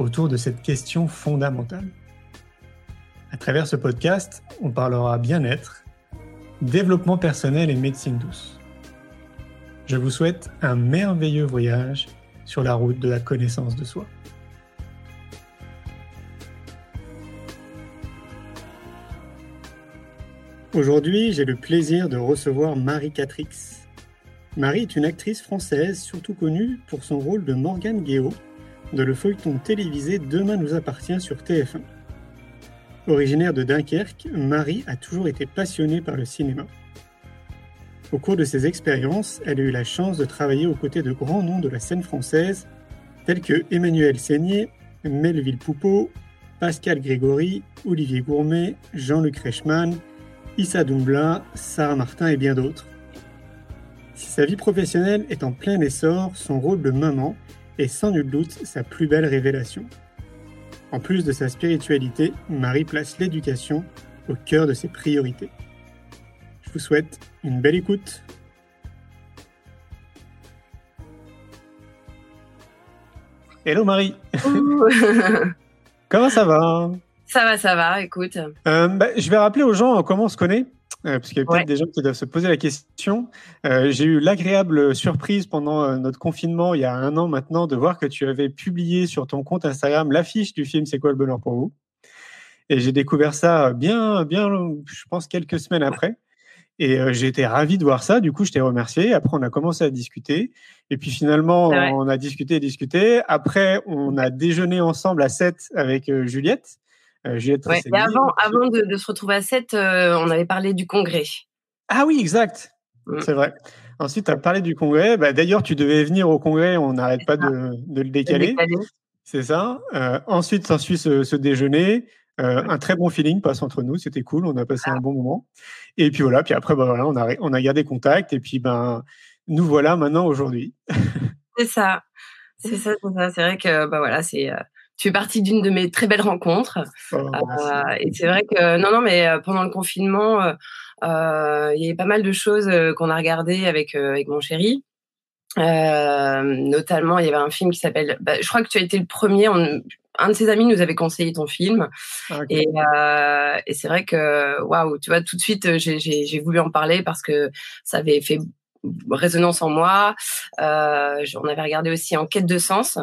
autour de cette question fondamentale. À travers ce podcast, on parlera bien-être, développement personnel et médecine douce. Je vous souhaite un merveilleux voyage sur la route de la connaissance de soi. Aujourd'hui, j'ai le plaisir de recevoir Marie Catrix. Marie est une actrice française surtout connue pour son rôle de Morgane Guéot dans le feuilleton télévisé Demain nous appartient sur TF1. Originaire de Dunkerque, Marie a toujours été passionnée par le cinéma. Au cours de ses expériences, elle a eu la chance de travailler aux côtés de grands noms de la scène française, tels que Emmanuel Seigné, Melville Poupeau, Pascal Grégory, Olivier Gourmet, Jean-Luc Reichmann, Issa Doumbla, Sarah Martin et bien d'autres. Si sa vie professionnelle est en plein essor, son rôle de maman est sans nul doute sa plus belle révélation. En plus de sa spiritualité, Marie place l'éducation au cœur de ses priorités. Je vous souhaite une belle écoute. Hello Marie. Comment ça va? Ça va, ça va, écoute. Euh, bah, je vais rappeler aux gens comment on se connaît. Euh, parce qu'il y a peut-être des gens qui doivent se poser la question. Euh, j'ai eu l'agréable surprise pendant euh, notre confinement, il y a un an maintenant, de voir que tu avais publié sur ton compte Instagram l'affiche du film C'est quoi le bonheur pour vous? Et j'ai découvert ça bien, bien, je pense, quelques semaines après. Et j'ai été ravi de voir ça. Du coup, je t'ai remercié. Après, on a commencé à discuter. Et puis finalement, on a discuté et discuté. Après, on a déjeuné ensemble à 7 avec Juliette. Euh, avant, avant de, se retrouver à 7, euh, on avait parlé du congrès. Ah oui, exact. Mm. C'est vrai. Ensuite, tu as parlé du congrès. Bah, D'ailleurs, tu devais venir au congrès, on n'arrête pas de, le décaler. C'est ça. Euh, ensuite, s'ensuit ce, ce déjeuner. un très bon feeling passe entre nous, c'était cool, on a passé ah. un bon moment. Et puis voilà, puis après, bah, voilà, on, a, on a gardé contact et puis ben, nous voilà maintenant aujourd'hui. c'est ça, c'est ça, c'est vrai que bah, voilà, c'est tu fais partie d'une de mes très belles rencontres. Oh, euh, et c'est vrai que non, non, mais euh, pendant le confinement, euh, il y avait pas mal de choses qu'on a regardées avec avec mon chéri. notamment, il y avait un film qui s'appelle. Bah, je crois que tu as été le premier. un de ses amis nous avait conseillé ton film. Ah, et, et c'est vrai que waouh, tu vois, tout de suite, j'ai voulu en parler parce que ça avait fait résonance en moi. Euh, on avait regardé aussi En quête de sens,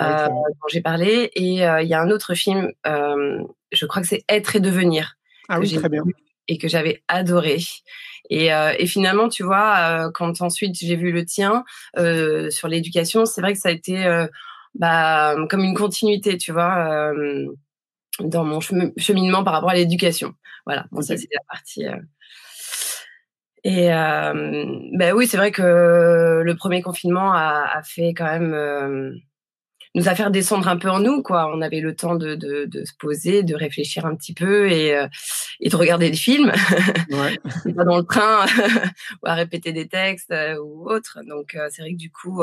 euh, dont j'ai parlé. Et euh, il y a un autre film, euh, je crois que c'est Être et devenir. Ah oui, très bien. Et que j'avais adoré. Et, euh, et, finalement, tu vois, quand ensuite j'ai vu le tien sur l'éducation, c'est vrai que ça a été bah, comme une continuité, tu vois, dans mon cheminement par rapport à l'éducation. Voilà, bon, ça c'est la partie et euh, ben oui, c'est vrai que le premier confinement a, a fait quand même euh, nous a fait descendre un peu en nous, quoi. On avait le temps de, de, de se poser, de réfléchir un petit peu et, euh, et de regarder des films, ouais. pas dans le train ou à répéter des textes euh, ou autre. Donc c'est vrai que du coup,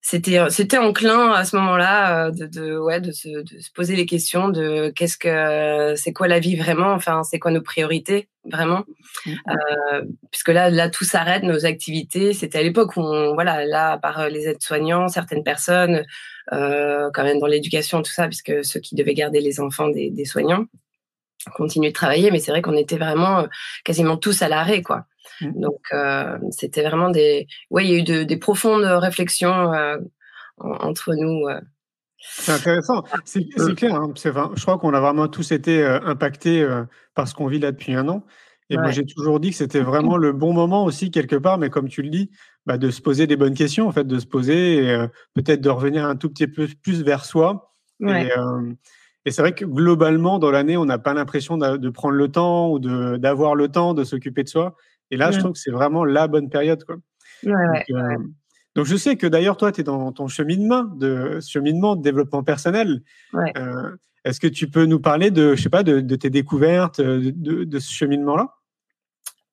c'était euh, c'était enclin à ce moment-là euh, de, de ouais de se, de se poser les questions de qu'est-ce que c'est quoi la vie vraiment enfin c'est quoi nos priorités vraiment. Mmh. euh, puisque là là tout s'arrête nos activités. C'était à l'époque où on, voilà là par les aides-soignants certaines personnes euh, quand même dans l'éducation tout ça puisque ceux qui devaient garder les enfants des, des soignants continuer de travailler. Mais c'est vrai qu'on était vraiment quasiment tous à l'arrêt quoi Mmh. Donc, euh, c'était vraiment des. Oui, il y a eu de, des profondes réflexions euh, entre nous. Euh. C'est intéressant. C'est clair. Hein, je crois qu'on a vraiment tous été impactés par ce qu'on vit là depuis un an. Et moi, j'ai toujours dit que c'était vraiment le bon moment aussi, quelque part, mais comme tu le dis, bah, de se poser des bonnes questions, en fait, de se poser et peut-être de revenir un tout petit peu plus vers soi. Et, et c'est vrai que globalement, dans l'année, on n'a pas l'impression de, prendre le temps ou d'avoir le temps de s'occuper de soi. Et là, je trouve que c'est vraiment la bonne période. Quoi. Ouais, donc, euh, Donc je sais que d'ailleurs toi, tu es dans ton cheminement de cheminement de développement personnel. Ouais. Euh, Est-ce que tu peux nous parler de, je sais pas, de, de tes découvertes, de, de, de ce cheminement-là?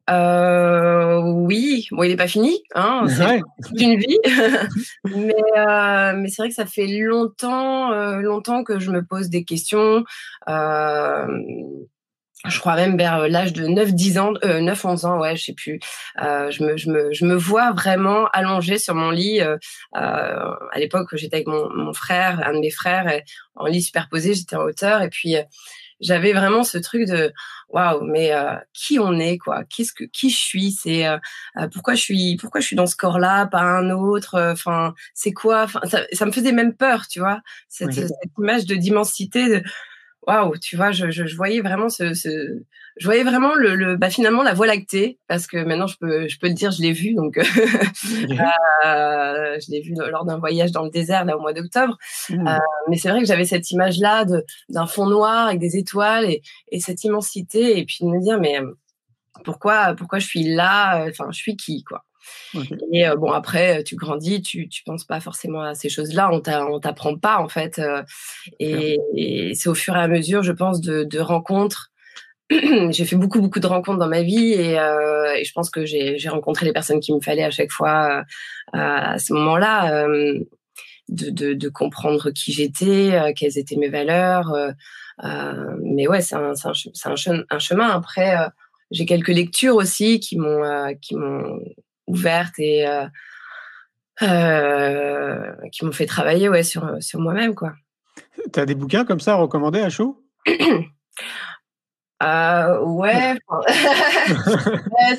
Euh, oui, bon, il n'est pas fini, hein, c'est une vie, mais euh, mais c'est vrai que ça fait longtemps, euh, longtemps que je me pose des questions. Euh, je crois même vers l'âge de 9-10 ans, euh, 9-11 ans, ouais, je sais plus. Euh, je me je me je me vois vraiment allongée sur mon lit. Euh, euh, à l'époque, j'étais avec mon, mon frère, un de mes frères, et en lit superposé, j'étais en hauteur, et puis euh, j'avais vraiment ce truc de waouh mais euh, qui on est quoi? Qu'est-ce que qui je suis? C'est euh, euh, pourquoi je suis pourquoi je suis dans ce corps là pas un autre? Enfin c'est quoi? Ça, ça me faisait même peur tu vois? Cette, cette image de d'immensité de waouh tu vois je, je, je voyais vraiment ce, ce je voyais vraiment le, le bah finalement la voie lactée parce que maintenant je peux je peux le dire je l'ai vu donc euh, je l'ai vu lors d'un voyage dans le désert là au mois d'octobre. Mmh. euh, mais c'est vrai que j'avais cette image-là de d'un fond noir avec des étoiles et, et cette immensité, et puis de me dire mais pourquoi pourquoi je suis là Enfin, je suis qui quoi Et euh, bon après, tu grandis, tu tu penses pas forcément à ces choses-là, on on t'apprend pas en fait, euh, et, et c'est au fur et à mesure, je pense, de, de rencontres. j'ai fait beaucoup beaucoup de rencontres dans ma vie et, euh, et je pense que j'ai rencontré les personnes qu'il me fallait à chaque fois à ce moment-là. de, de, de comprendre qui j'étais, quelles étaient mes valeurs. mais ouais, c'est un, c'est un, un, che- un chemin. Après, j'ai quelques lectures aussi qui m'ont euh, qui m'ont ouverte et euh, euh, qui m'ont fait travailler ouais sur sur moi-même quoi. Tu as des bouquins comme ça à recommander à chaud Euh, ouais,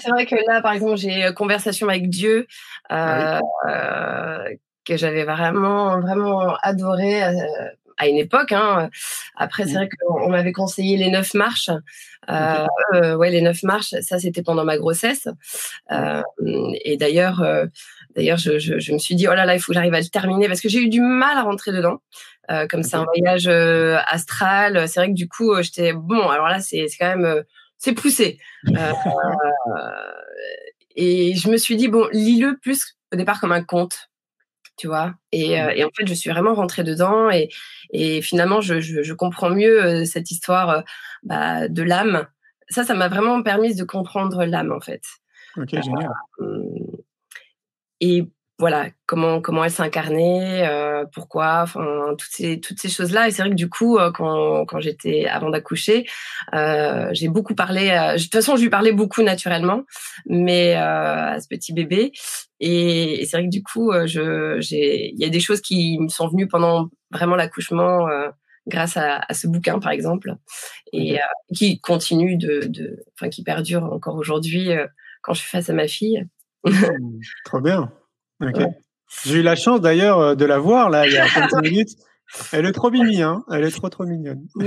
c'est vrai que là, par exemple, j'ai euh, Conversation avec Dieu, euh, euh, que j'avais vraiment, vraiment adoré à une époque. Hein. Après, c'est Mhm. vrai qu'on on m'avait conseillé les neuf marches. Euh, euh, ouais, les neuf marches, ça c'était pendant ma grossesse. Euh, et d'ailleurs, euh, d'ailleurs, je, je, je me suis dit, oh là là, il faut que j'arrive à le terminer parce que j'ai eu du mal à rentrer dedans. Euh, comme c'est un voyage euh, astral, c'est vrai que du coup, j'étais bon. Alors là, c'est c'est quand même, euh, c'est poussé. Euh, et je me suis dit bon, lis-le plus au départ comme un conte, tu vois? Et, euh, et en fait, je suis vraiment rentrée dedans et, et finalement, je, je, je comprends mieux euh, cette histoire euh, bah, de l'âme. Ça, ça m'a vraiment permis de comprendre l'âme en fait. Ok, génial. Hum, et voilà comment comment elle s'incarnait, euh, pourquoi, enfin toutes ces toutes ces choses là. Et c'est vrai que du coup, euh, quand quand j'étais avant d'accoucher, euh, j'ai beaucoup parlé. euh, de toute façon, je lui parlais beaucoup naturellement, mais euh, à ce petit bébé. Et, et c'est vrai que du coup, euh, je j'ai il y a des choses qui me sont venues pendant vraiment l'accouchement. euh, grâce à, à ce bouquin par exemple et euh, qui continue de de enfin qui perdure encore aujourd'hui euh, quand je suis face à ma fille Mmh, Trop bien. Ouais. J'ai eu la chance d'ailleurs euh, de la voir là il y a quelques minutes. Elle est trop mimi, hein. Elle est trop trop mignonne.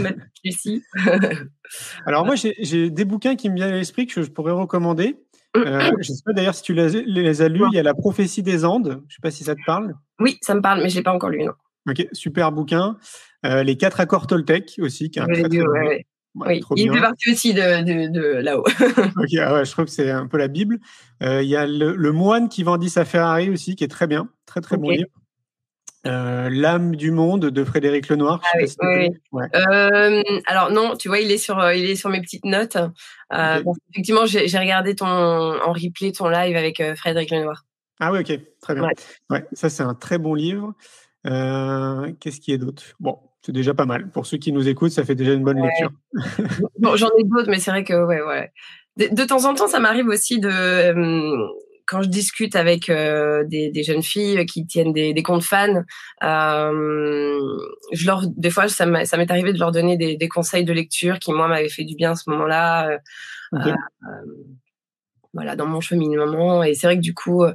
Alors moi j'ai- des bouquins qui me viennent à l'esprit que je pourrais recommander. Euh, je sais pas d'ailleurs si tu les, les as lus. Il y a La prophétie des Andes. Je sais pas si ça te parle. Oui, ça me parle, mais je l'ai pas encore lu, non. Ok, super bouquin. Euh, les quatre accords Toltec aussi, qui est un très, très bon ouais. Ouais. Oui, il fait partie aussi de, de, de là-haut. Ok, ah ouais, je trouve que c'est un peu la Bible. Euh, Il y a le, le moine qui vendit sa Ferrari aussi, qui est très bien, très très bon livre. Euh, L'âme du monde de Frédéric Lenoir. Ah oui, si oui. Ouais. Euh, alors non, tu vois, il est sur, il est sur mes petites notes. Bon, effectivement, j'ai regardé ton en replay ton live avec Frédéric Lenoir. Ah oui, ok, très bien. Ouais. Ça c'est un très bon livre. Qu'est-ce qu'il y a d'autre? Bon, c'est déjà pas mal. Pour ceux qui nous écoutent, ça fait déjà une bonne Ouais. lecture. Bon, j'en ai d'autres, mais c'est vrai que ouais, ouais. De, de temps en temps, ça m'arrive aussi de euh, quand je discute avec euh, des, des jeunes filles qui tiennent des, des comptes fans, euh, je leur, des fois, ça m'est arrivé de leur donner des, des conseils de lecture qui moi m'avaient fait du bien à ce moment-là. euh, euh, voilà, dans mon cheminement. Et c'est vrai que du coup, euh,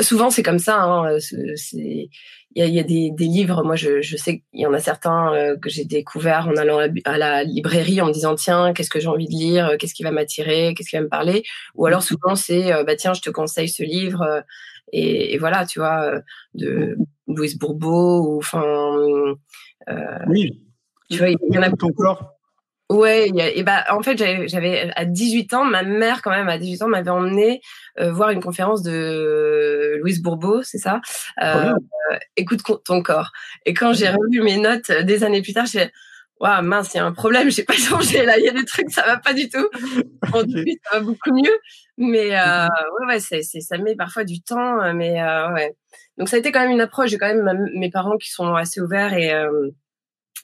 souvent c'est comme ça. Hein, c'est- il y a, y a des, des livres. Moi, je, je sais qu'il y en a certains euh, que j'ai découverts en allant à la, à la librairie en me disant tiens, qu'est-ce que j'ai envie de lire, euh, qu'est-ce qui va m'attirer, qu'est-ce qui va me parler? Ou alors souvent c'est euh, bah tiens, je te conseille ce livre. euh, et, et voilà, tu vois, de Louise Bourbeau ou enfin, euh, Oui. tu vois, il y en a Ton corps. Ouais, et bah en fait j'avais à 18 ans, ma mère quand même à 18 ans m'avait emmené euh, voir une conférence de Louise Bourbeau, c'est ça? Euh, écoute ton corps. Et quand j'ai revu mes notes des années plus tard, j'ai waouh mince, il y a un problème, j'ai pas changé là, il y a des trucs ça va pas du tout. Depuis, ça va beaucoup mieux, mais euh, ouais ouais, c'est, c'est ça met parfois du temps, mais euh, ouais. Donc ça a été quand même une approche. J'ai quand même mes parents qui sont assez ouverts et euh,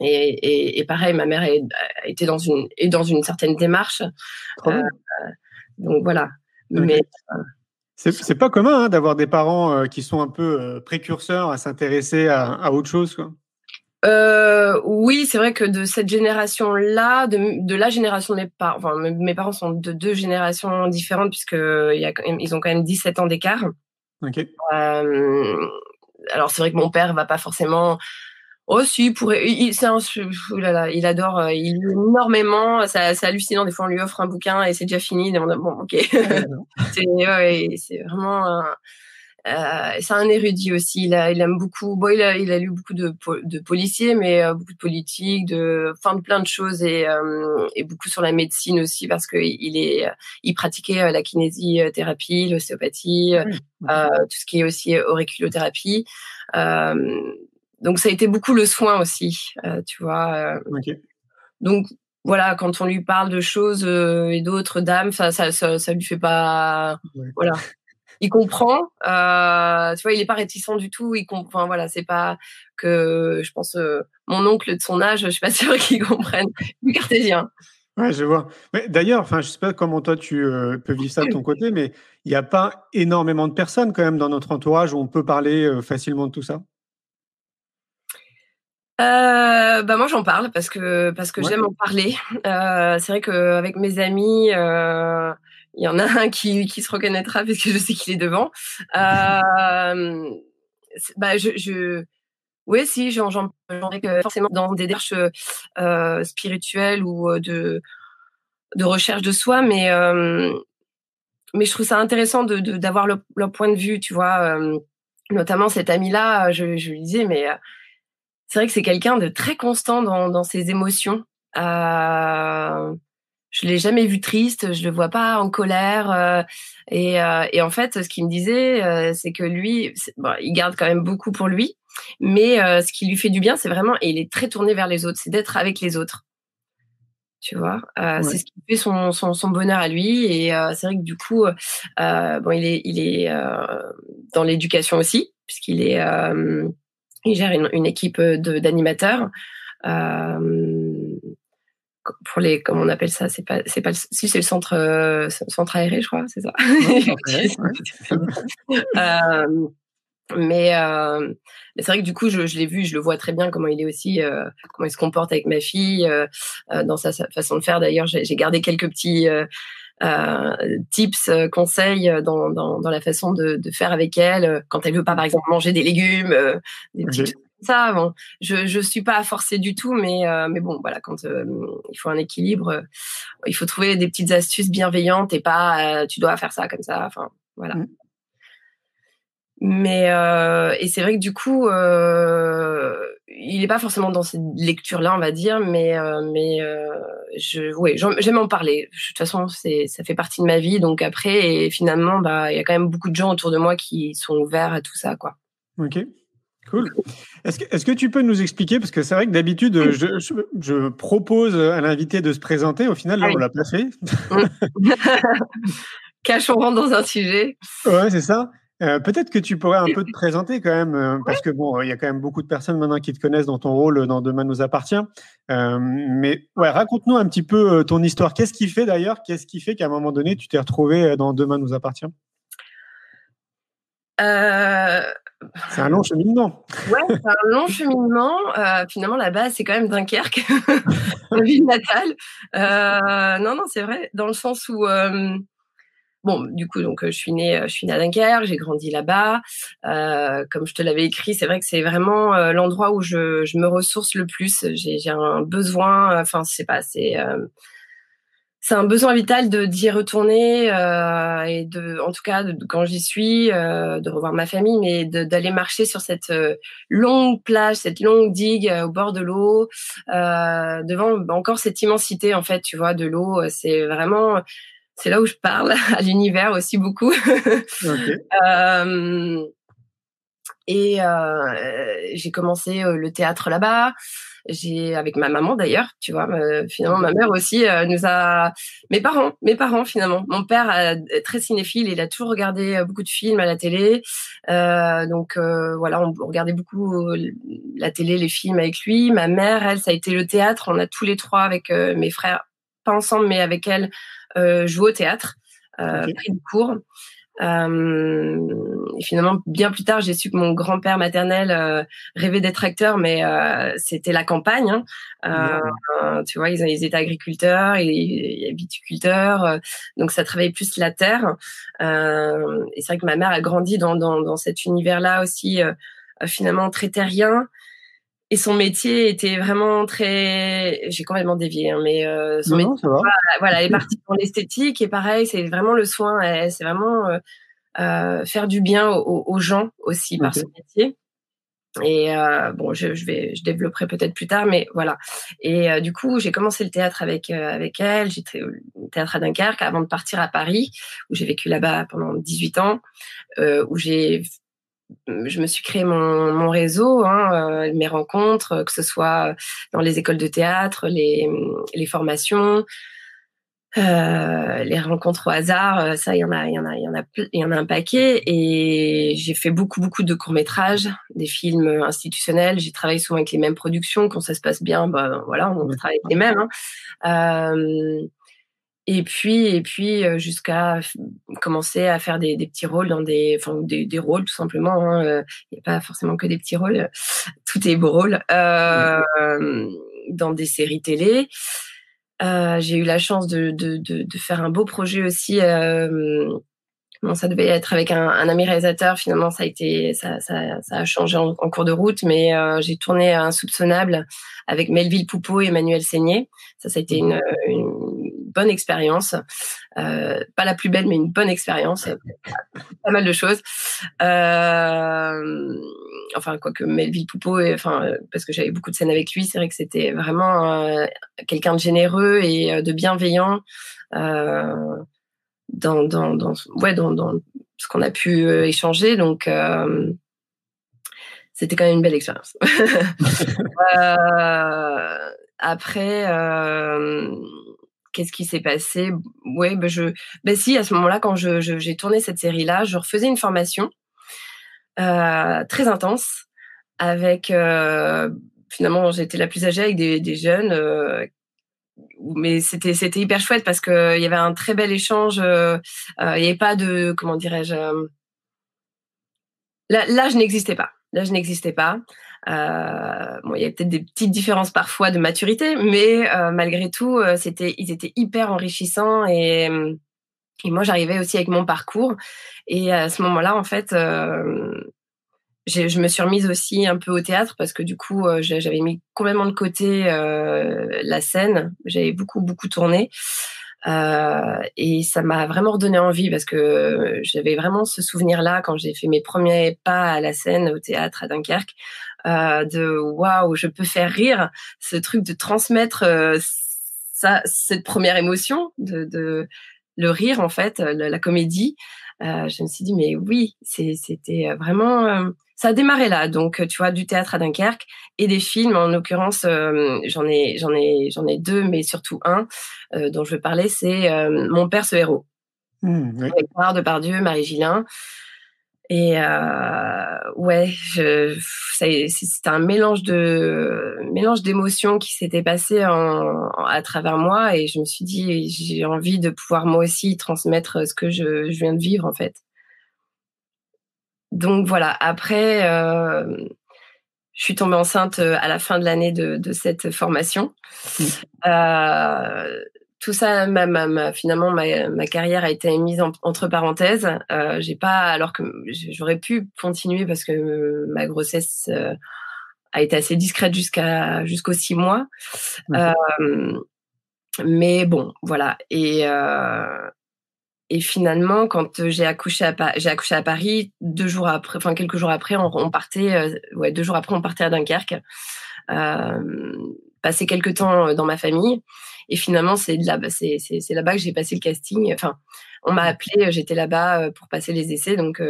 et, et, et, pareil, ma mère est, était dans une est dans une certaine démarche. Euh, donc voilà. Mais euh, c'est pas commun hein, d'avoir des parents euh, qui sont un peu précurseurs à s'intéresser à, à, autre chose, quoi. Euh, oui, c'est vrai que de cette génération-là, de, de, la génération de mes parents, enfin mes parents sont de deux générations différentes puisque il y a, ils ont quand même 17 ans d'écart. Alors c'est vrai que mon père va pas forcément Oh si, pourrait. Il, c'est un, oh là là, il adore, euh, il lit énormément. C'est, c'est hallucinant. Des fois, on lui offre un bouquin et c'est déjà fini. bon, ok. c'est, ouais, c'est vraiment. Un, euh, c'est un érudit aussi. Il, a, il aime beaucoup. Bon, il a, il a lu beaucoup de, de policiers, mais euh, beaucoup de politique, de, enfin de plein de choses et, euh, et beaucoup sur la médecine aussi parce que il est, il pratiquait euh, la kinésithérapie, l'ostéopathie, ah tout ce qui est aussi auriculothérapie. Euh, donc ça a été beaucoup le soin aussi, euh, tu vois. Euh. Donc voilà, quand on lui parle de choses euh, et d'autres dames, ça, ça, ça, ça, lui fait pas, voilà. Il comprend, euh, tu vois, il est pas réticent du tout. Il comprend, voilà, c'est pas que, je pense, mon oncle de son âge, je suis pas sûre qu'il comprenne du cartésien. Ouais, je vois. Mais d'ailleurs, enfin, je sais pas comment toi tu peux vivre ça de ton côté, mais il n'y a pas énormément de personnes quand même dans notre entourage où on peut parler facilement de tout ça? Euh, bah moi j'en parle parce que parce que j'aime en parler. Euh, c'est vrai qu'avec mes amis, euh, il y en a un qui, qui se reconnaîtra parce que je sais qu'il est devant. Euh, bah je, je oui si j'en j'en forcément dans des démarches spirituelles ou de de recherche de soi, mais mais je trouve ça intéressant de d'avoir le, leur point de vue, tu vois. notamment cet ami là, je, je lui disais mais c'est vrai que c'est quelqu'un de très constant dans, dans ses émotions. Euh, je l'ai jamais vu triste, je le vois pas en colère. Euh, et, euh, et, en fait, ce qu'il me disait, euh, c'est que lui, bon, il garde quand même beaucoup pour lui, mais euh, ce qui lui fait du bien, c'est vraiment, et il est très tourné vers les autres, c'est d'être avec les autres. Tu vois, ouais. c'est ce qui fait son, son, son, bonheur à lui. Et c'est vrai que du coup, bon, il est, il est dans l'éducation aussi, puisqu'il est il gère une, une équipe d'animateurs. Euh, pour les comment on appelle ça c'est pas c'est pas si c'est le centre euh, centre aéré je crois c'est ça euh, mais, euh, mais c'est vrai que du coup je, je l'ai vu je le vois très bien comment il est aussi euh, comment il se comporte avec ma fille euh, dans sa, sa, façon de faire d'ailleurs j'ai gardé quelques petits euh, tips, euh, conseils euh, dans, dans, dans, la façon de, de, faire avec elle quand elle veut pas par exemple manger des légumes, des petits okay. ça. Bon, je je suis pas à forcer du tout, mais mais bon voilà quand il faut un équilibre, il faut trouver des petites astuces bienveillantes et pas tu dois faire ça comme ça. Enfin voilà. Mmh. Mais euh, et c'est vrai que du coup, euh, il n'est pas forcément dans cette lecture-là, on va dire, mais euh, mais euh, je, ouais, j'aime en parler. De toute façon, c'est ça fait partie de ma vie. Donc après, et finalement, bah, il y a quand même beaucoup de gens autour de moi qui sont ouverts à tout ça, quoi. Ok. Cool. Est-ce que, est que, tu peux nous expliquer, parce que c'est vrai que d'habitude, je, je, je, propose à l'invité de se présenter, au final, là, ah on l'a pas fait. Cachons rentre dans un sujet. Ouais, c'est ça. Euh, Peut-être que tu pourrais un peu te présenter quand même, euh, parce que bon, il y a quand même beaucoup de personnes maintenant qui te connaissent dans ton rôle dans Demain nous appartient. Euh, mais ouais, raconte-nous un petit peu ton histoire. Qu'est-ce qui fait d'ailleurs Qu'est-ce qui fait qu'à un moment donné, tu t'es retrouvé dans Demain nous appartient? C'est un long cheminement. Ouais, c'est un long cheminement. Finalement, la base, c'est quand même Dunkerque, ma ville natale. Non, non, c'est vrai, dans le sens où Bon, du coup, donc je suis née, je suis née à Dunkerque, j'ai grandi là-bas. Euh, comme je te l'avais écrit, c'est vrai que c'est vraiment euh, l'endroit où je, je, me ressource le plus. J'ai un besoin, enfin, c'est pas, c'est, euh, c'est un besoin vital de d'y retourner euh, et de, en tout cas, de, quand j'y suis, euh, de revoir ma famille, mais d'aller marcher sur cette euh, longue plage, cette longue digue euh, au bord de l'eau, euh, devant bah, encore cette immensité en fait, tu vois, de l'eau. C'est vraiment, c'est là où je parle à l'univers aussi beaucoup. Okay. et j'ai commencé le théâtre là-bas j'ai avec ma maman d'ailleurs, tu vois, euh, finalement ma mère aussi euh, nous a mes parents, mes parents finalement. Mon père est très cinéphile, il a toujours regardé euh, beaucoup de films à la télé. donc voilà, on regardait beaucoup la télé, les films avec lui. Ma mère, elle, ça a été le théâtre. On a tous les trois avec mes frères, pas ensemble mais avec elle, joué au théâtre, pris des cours. Euh, et finalement, bien plus tard, j'ai su que mon grand-père maternel euh, rêvait d'être acteur, mais euh, c'était la campagne. Hein. Euh, tu vois, ils, ils, étaient agriculteurs et, et viticulteurs, donc ça travaillait plus la terre. et c'est vrai que ma mère a grandi dans, dans, dans cet univers-là aussi, finalement très terrien et son métier était vraiment très j'ai complètement dévié hein, mais euh, son métier voilà, elle est partie dans l'esthétique et pareil c'est vraiment le soin c'est vraiment euh, euh, faire du bien aux, aux gens aussi par son métier. Et euh, bon je, je, vais je développerai peut-être plus tard mais voilà. Et euh, du coup j'ai commencé le théâtre avec euh, avec elle. J'ai le théâtre à Dunkerque avant de partir à Paris où j'ai vécu là-bas pendant 18 ans où j'ai je me suis créé mon, mon réseau, hein, euh, mes rencontres, que ce soit dans les écoles de théâtre, les, les formations, euh, les rencontres au hasard. Euh, ça, il y en a, il y en a, il y en a, il y en a un paquet. Et j'ai fait beaucoup, beaucoup de courts métrages, des films institutionnels. J'ai travaillé souvent avec les mêmes productions. Quand ça se passe bien, bah voilà, on travaille avec les mêmes. Hein. Euh, et puis et puis euh, jusqu'à commencer à faire des, des, petits rôles dans des enfin des, des rôles tout simplement hein, euh, il n'y a pas forcément que des petits rôles tout est beau rôle euh, dans des séries télé euh, j'ai eu la chance de, de, de, de, faire un beau projet aussi Bon, ça devait être avec un, un, ami réalisateur. Finalement, ça a été, ça, ça, ça a changé en, en, cours de route, mais euh, j'ai tourné Insoupçonnable avec Melville Poupeau et Emmanuel Seigné. Ça, ça a été une, une bonne expérience. Euh, pas la plus belle, mais une bonne expérience. pas mal de choses. Euh, enfin, quoique Melville Poupeau, enfin, parce que j'avais beaucoup de scènes avec lui, c'est vrai que c'était vraiment euh, quelqu'un de généreux et euh, de bienveillant. Euh, dans, dans, dans, ouais, dans, dans ce qu'on a pu euh, échanger. Donc, euh, c'était quand même une belle expérience. euh, après, euh, qu'est-ce qui s'est passé? Ouais, ben je, ben si, à ce moment-là, quand je, j'ai tourné cette série-là, je refaisais une formation euh, très intense avec. Euh, finalement, j'étais la plus âgée avec des, des jeunes mais c'était c'était hyper chouette parce que il y avait un très bel échange. Euh, euh il n'y avait pas de comment dirais-je. Euh, l'âge n'existait pas. L'âge n'existait pas. Euh, bon, il y avait peut-être des petites différences parfois de maturité, mais euh, malgré tout, c'était ils étaient hyper enrichissants et et moi j'arrivais aussi avec mon parcours et à ce moment-là en fait je me suis remise aussi un peu au théâtre parce que du coup, euh, j'avais mis complètement de côté euh, la scène. J'avais beaucoup, beaucoup tourné. Euh, et ça m'a vraiment redonné envie parce que j'avais vraiment ce souvenir-là quand j'ai fait mes premiers pas à la scène au théâtre à Dunkerque, euh, de waouh, je peux faire rire, ce truc de transmettre euh, ça, cette première émotion, de, de, le rire en fait, la, la comédie. je me suis dit mais oui, c'était vraiment ça a démarré là, donc tu vois du théâtre à Dunkerque et des films. En l'occurrence, euh, j'en ai j'en ai j'en ai deux, mais surtout un euh, dont je veux parler, c'est euh, Mon père ce héros mmh, oui. avec Gérard Depardieu, Marie Gillin. Et ouais, c'est un mélange de mélange d'émotions qui s'était passé en, à travers moi et je me suis dit j'ai envie de pouvoir moi aussi transmettre ce que je, je viens de vivre en fait donc voilà, après, euh, je suis tombée enceinte euh, à la fin de l'année de, de, cette formation. Mmh. Euh, tout ça, ma, ma, finalement, ma, ma, carrière a été mise en, entre parenthèses. Euh, j'ai pas, alors que j'aurais pu continuer parce que ma grossesse euh, a été assez discrète jusqu'à jusqu'aux six mois. Mmh. mais bon, voilà. Et, et finalement, quand j'ai accouché à j'ai accouché à Paris, deux jours après, enfin quelques jours après, on, partait, ouais, deux jours après, on partait à Dunkerque, euh, passer quelques temps dans ma famille. Et finalement, c'est là, c'est c'est là-bas que j'ai passé le casting. Enfin, on m'a appelé, j'étais là-bas pour passer les essais, donc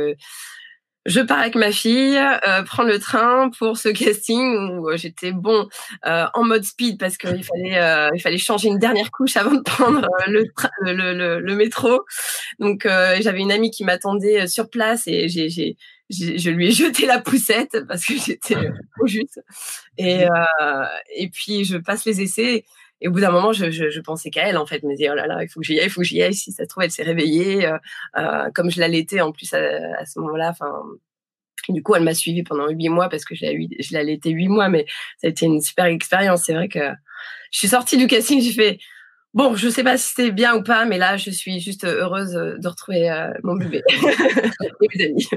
je pars avec ma fille, euh, prendre le train pour ce casting où euh, j'étais bon euh, en mode speed parce qu'il fallait euh, il fallait changer une dernière couche avant de prendre le, le, le, le, métro. Donc j'avais une amie qui m'attendait sur place et j'ai, j'ai, je lui ai jeté la poussette parce que j'étais trop juste. Et et puis je passe les essais et au bout d'un moment, je, je, je pensais qu'à elle, en fait. Je me disais, oh là là, il faut que j'y aille, il faut que j'y aille. Si ça se trouve, elle s'est réveillée. Euh, euh comme je l'allaitais, en plus, à, à ce moment-là, enfin, du coup, elle m'a suivie pendant huit mois parce que je l'ai allaité huit mois, mais ça a été une super expérience. C'est vrai que je suis sortie du casting, j'ai fait, bon, je sais pas si c'était bien ou pas, mais là, je suis juste heureuse de retrouver euh, mon bébé et mes amis.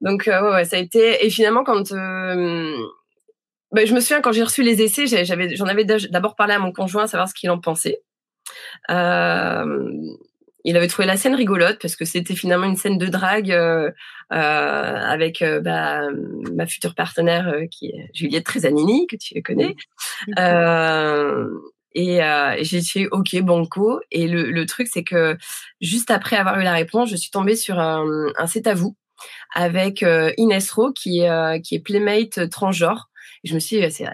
Donc, euh, ouais, ça a été, et finalement, quand, euh, bah, je me souviens quand j'ai reçu les essais, j'avais, j'en avais d'abord parlé à mon conjoint, savoir ce qu'il en pensait. Euh, il avait trouvé la scène rigolote parce que c'était finalement une scène de drague euh, euh, avec euh, bah, ma future partenaire euh, qui est Juliette Trezanini que tu connais. et, j'ai dit ok banco. Et le, le truc c'est que juste après avoir eu la réponse, je suis tombée sur un, un c'est à vous avec Inès Ro qui qui est playmate transgenre je me suis dit, c'est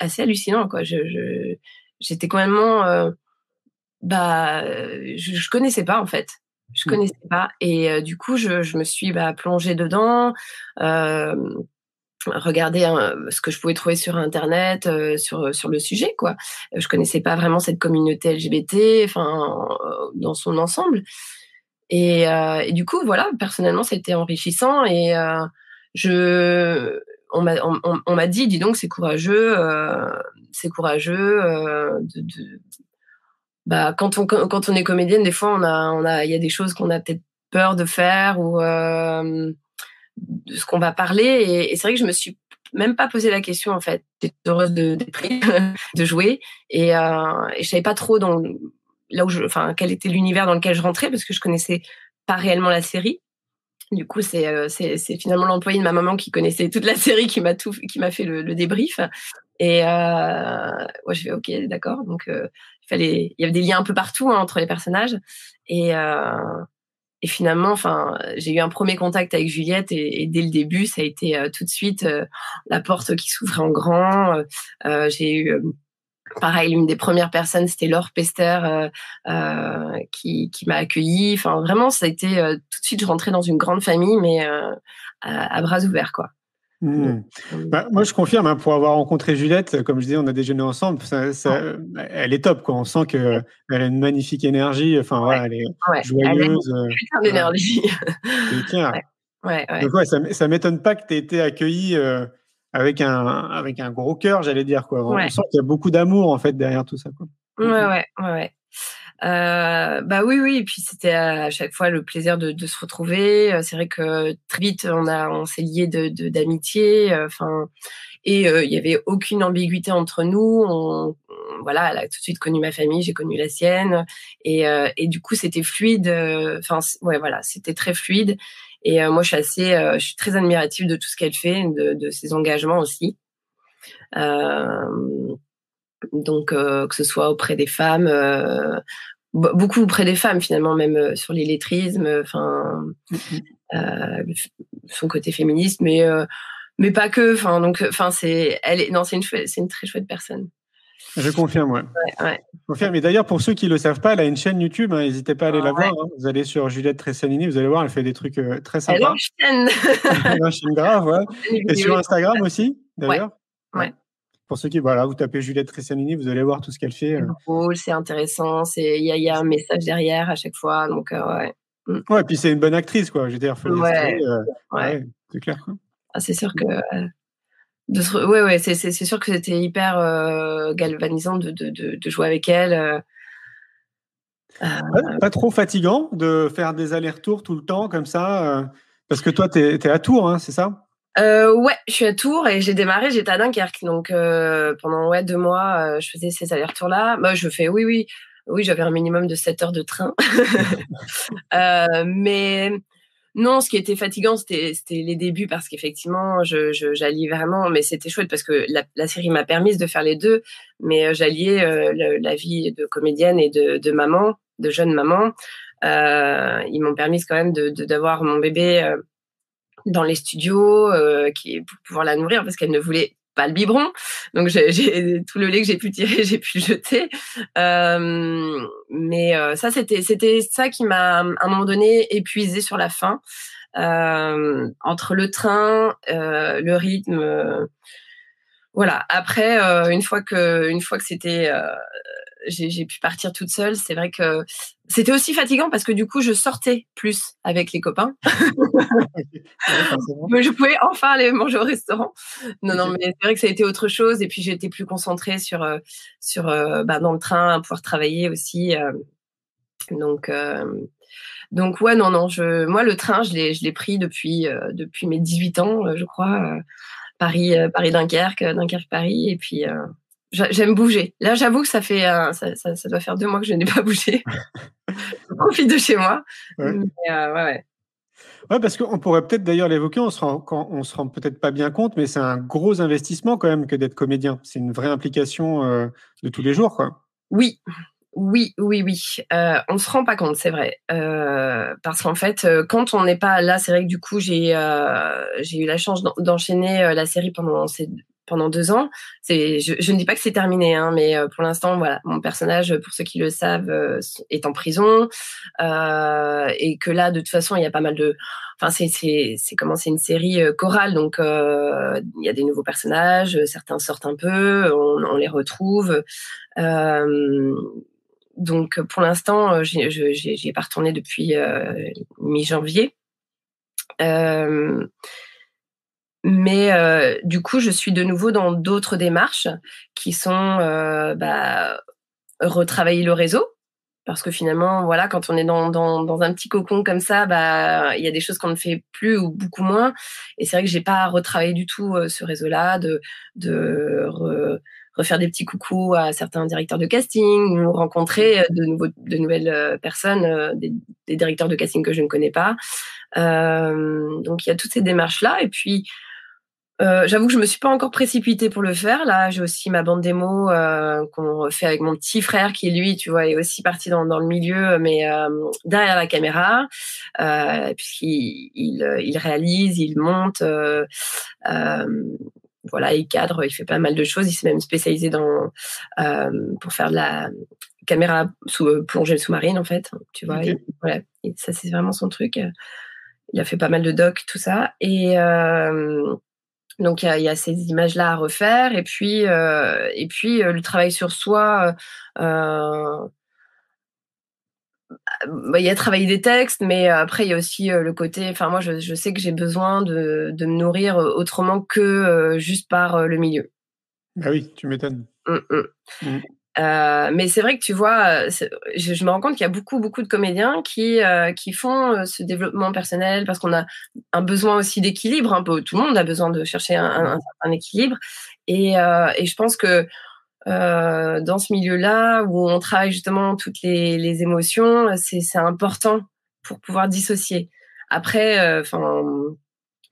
assez hallucinant, quoi. Je, j'étais complètement, euh, bah, je, je connaissais pas en fait. Je mmh. connaissais pas et euh, du coup, je, je me suis bah, plongée dedans. Euh, regarder hein, ce que je pouvais trouver sur internet euh, sur sur le sujet quoi je connaissais pas vraiment cette communauté LGBT enfin dans son ensemble et, euh, et, du coup voilà personnellement c'était enrichissant et euh, je on m'a dit dis donc c'est courageux euh, c'est courageux euh, de, bah quand on quand on est comédienne des fois on a on a il y a des choses qu'on a peut-être peur de faire ou euh, de ce qu'on va parler. Et, c'est vrai que je me suis même pas posé la question en fait j'étais heureuse de de jouer. Et, euh, et je savais pas trop dans là où je enfin quel était l'univers dans lequel je rentrais parce que je connaissais pas réellement la série du coup, euh, c'est c'est finalement l'employé de ma maman qui connaissait toute la série qui m'a tout qui m'a fait le, le, débrief. Et euh, ouais, je fais ok, d'accord. Donc euh, il fallait, il y avait des liens un peu partout hein, entre les personnages. Et euh, et finalement, enfin, j'ai eu un premier contact avec Juliette et, et dès le début, ça a été euh, tout de suite la porte qui s'ouvrait en grand. j'ai eu pareil, l'une des premières personnes, c'était Laure Pester euh, euh, qui, qui m'a accueilli. Enfin, vraiment, ça a été euh, tout de suite, je rentrais dans une grande famille, mais à, à, bras ouverts, quoi. Mmh. Bah, moi, je confirme, hein, pour avoir rencontré Juliette, comme je disais, on a déjeuné ensemble. Ça, ça, elle est top, quoi. On sent qu'elle a une magnifique énergie. Enfin, ouais. voilà, elle est joyeuse. Elle a d'énergie. Ouais, ouais, Donc, ouais, ça, ça m'étonne pas que tu aies été accueilli avec un avec un gros cœur, j'allais dire quoi. On sent qu'il y a beaucoup d'amour en fait derrière tout ça quoi. Ouais ouais ouais. ouais. Euh, bah oui oui et puis c'était à chaque fois le plaisir de, de se retrouver euh, c'est vrai que très vite on a on s'est lié de d'amitié euh, enfin et euh, il y avait aucune ambiguïté entre nous on, voilà elle a tout de suite connu ma famille j'ai connu la sienne et et du coup c'était fluide enfin ouais voilà c'était très fluide et euh, moi, je suis assez, euh, je suis très admirative de tout ce qu'elle fait, de, de ses engagements aussi. Euh, donc, que ce soit auprès des femmes, beaucoup auprès des femmes finalement, même sur l'illettrisme, enfin, mm-hmm. son côté féministe, mais mais pas que. Enfin, donc, enfin, c'est, elle est, non, c'est une, c'est une très chouette personne. Je confirme, ouais. ouais, confirme. Et d'ailleurs, pour ceux qui ne le savent pas, elle a une chaîne YouTube. Hein, n'hésitez pas à aller la voir. Hein. Vous allez sur Juliette Tressanini, vous allez voir, elle fait des trucs euh, très sympas. Elle enchaîne. elle enchaîne grave, ouais. Et sur Instagram aussi, d'ailleurs. Ouais. Pour ceux qui, voilà, vous tapez Juliette Tressanini, vous allez voir tout ce qu'elle fait. C'est euh. drôle, c'est intéressant. Il y, y, a un message derrière à chaque fois. Donc, euh, ouais. Mm. Ouais, et puis c'est une bonne actrice, quoi. Je veux dire, ouais. ouais. c'est clair. Ah, c'est sûr que de ouais ouais c'est c'est sûr que c'était hyper euh, galvanisant de, de, de, jouer avec elle euh, euh. pas trop fatigant de faire des allers-retours tout le temps comme ça parce que toi tu es, à Tours hein, c'est ça? Euh, ouais, je suis à Tours et j'ai démarré, j'étais à Dunkerque. Donc euh, pendant ouais deux mois, euh, je faisais ces allers-retours-là. Moi, je fais oui, oui, oui, j'avais un minimum de 7 heures de train. euh, mais non, ce qui était fatigant, c'était les débuts parce qu'effectivement, je, j'alliais vraiment, mais c'était chouette parce que la, la série m'a permis de faire les deux, mais euh, j'alliais euh, la vie de comédienne et de, de maman, de jeune maman. Euh, ils m'ont permis quand même de, d'avoir mon bébé euh, dans les studios, euh, qui pour pouvoir la nourrir parce qu'elle ne voulait pas le biberon. Donc j'ai tout le lait que j'ai pu tirer, j'ai pu jeter. Euh, mais euh, ça c'était c'était ça qui m'a à un moment donné épuisé sur la fin. Euh, entre le train, euh, le rythme. Euh, voilà. Après, une fois que une fois que c'était j'ai pu partir toute seule. C'est vrai que c'était aussi fatigant parce que du coup, je sortais plus avec les copains. mais je pouvais enfin aller manger au restaurant. Non, non, mais c'est vrai que ça a été autre chose. Et puis, j'étais plus concentrée sur, euh, sur euh, bah, dans le train, pouvoir travailler aussi. Euh. donc, donc ouais, non, non. Je, moi, le train, je l'ai, je l'ai pris depuis, depuis mes 18 ans, je crois. Paris, Paris, Dunkerque, Dunkerque, Paris. Et puis, J'aime bouger. Là, j'avoue que ça fait, ça, ça, ça, doit faire deux mois que je n'ai pas bougé. je profite de chez moi. Ouais. Mais, euh, ouais, ouais. ouais, parce qu'on pourrait peut-être d'ailleurs l'évoquer. On se rend, on se rend peut-être pas bien compte, mais c'est un gros investissement quand même que d'être comédien. C'est une vraie implication euh, de tous les jours, quoi. Oui. Oui, oui, oui. Euh, on se rend pas compte, c'est vrai, euh, parce qu'en fait, euh, quand on n'est pas là, c'est vrai que du coup, j'ai euh, j'ai eu la chance d'enchaîner euh, la série pendant ces pendant deux ans. Je, ne dis pas que c'est terminé, hein, mais euh, pour l'instant, voilà, mon personnage, pour ceux qui le savent, euh, est en prison euh, et que là, de toute façon, il y a pas mal de, enfin, c'est c'est comment c'est une série chorale, donc il y a des nouveaux personnages, certains sortent un peu, on, les retrouve. donc pour l'instant, j'ai j'ai pas retourné depuis mi-janvier. Mais euh, du coup, je suis de nouveau dans d'autres démarches qui sont euh, bah, retravailler le réseau. Parce que finalement, voilà, quand on est dans, dans, dans un petit cocon comme ça, bah, il y a des choses qu'on ne fait plus ou beaucoup moins. Et c'est vrai que j'ai pas retravaillé du tout euh, ce réseau-là, de, de re, refaire des petits coucous à certains directeurs de casting, ou rencontrer de, nouveaux, de nouvelles personnes, des, des, directeurs de casting que je ne connais pas. Euh, donc il y a toutes ces démarches-là. Et puis, euh, J'avoue que je me suis pas encore précipitée pour le faire. Là, j'ai aussi ma bande démo euh, qu'on fait avec mon petit frère qui lui, tu vois, est aussi parti dans, dans le milieu, mais euh, derrière la caméra, euh, puisqu'il il, il, réalise, il monte, euh, euh, voilà, il cadre, il fait pas mal de choses. Il s'est même spécialisé dans pour faire de la caméra sous plongée sous-marine en fait. Tu vois, okay. voilà, ça c'est vraiment son truc. Il a fait pas mal de docs, tout ça, et donc il y a, y a, ces images-là à refaire et puis euh, et puis euh, le travail sur soi. Euh, bah, il y a travailler des textes, mais après il y a aussi le côté. Enfin moi je, je sais que j'ai besoin de, de me nourrir autrement que juste par le milieu. Ah oui, tu m'étonnes. Mmh, mmh. Mmh. Euh, mais c'est vrai que tu vois, je, je me rends compte qu'il y a beaucoup, beaucoup de comédiens qui euh, qui font euh, ce développement personnel parce qu'on a un besoin aussi d'équilibre. Un peu, tout le monde a besoin de chercher un, un, un équilibre. Et, euh, et je pense que euh, dans ce milieu-là où on travaille justement toutes les, les émotions, c'est important pour pouvoir dissocier. Après, enfin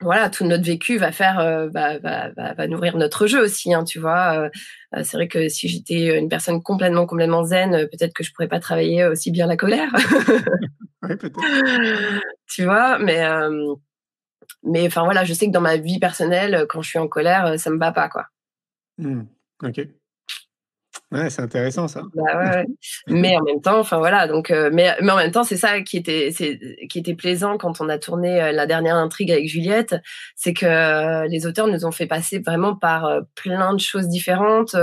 voilà, tout notre vécu va faire, euh, va, va, va, va, nourrir notre jeu aussi, hein, tu vois. Euh, c'est vrai que si j'étais une personne complètement, complètement zen, peut-être que je pourrais pas travailler aussi bien la colère. ouais, peut-être. Tu vois, mais, euh, mais enfin voilà, je sais que dans ma vie personnelle, quand je suis en colère, ça me va pas, quoi. Mmh. Ok. Ouais, c'est intéressant ça. Bah ouais, mais en même temps, enfin voilà, donc euh, mais mais en même temps, c'est ça qui était qui était plaisant quand on a tourné euh, la dernière intrigue avec Juliette, c'est que euh, les auteurs nous ont fait passer vraiment par plein de choses différentes.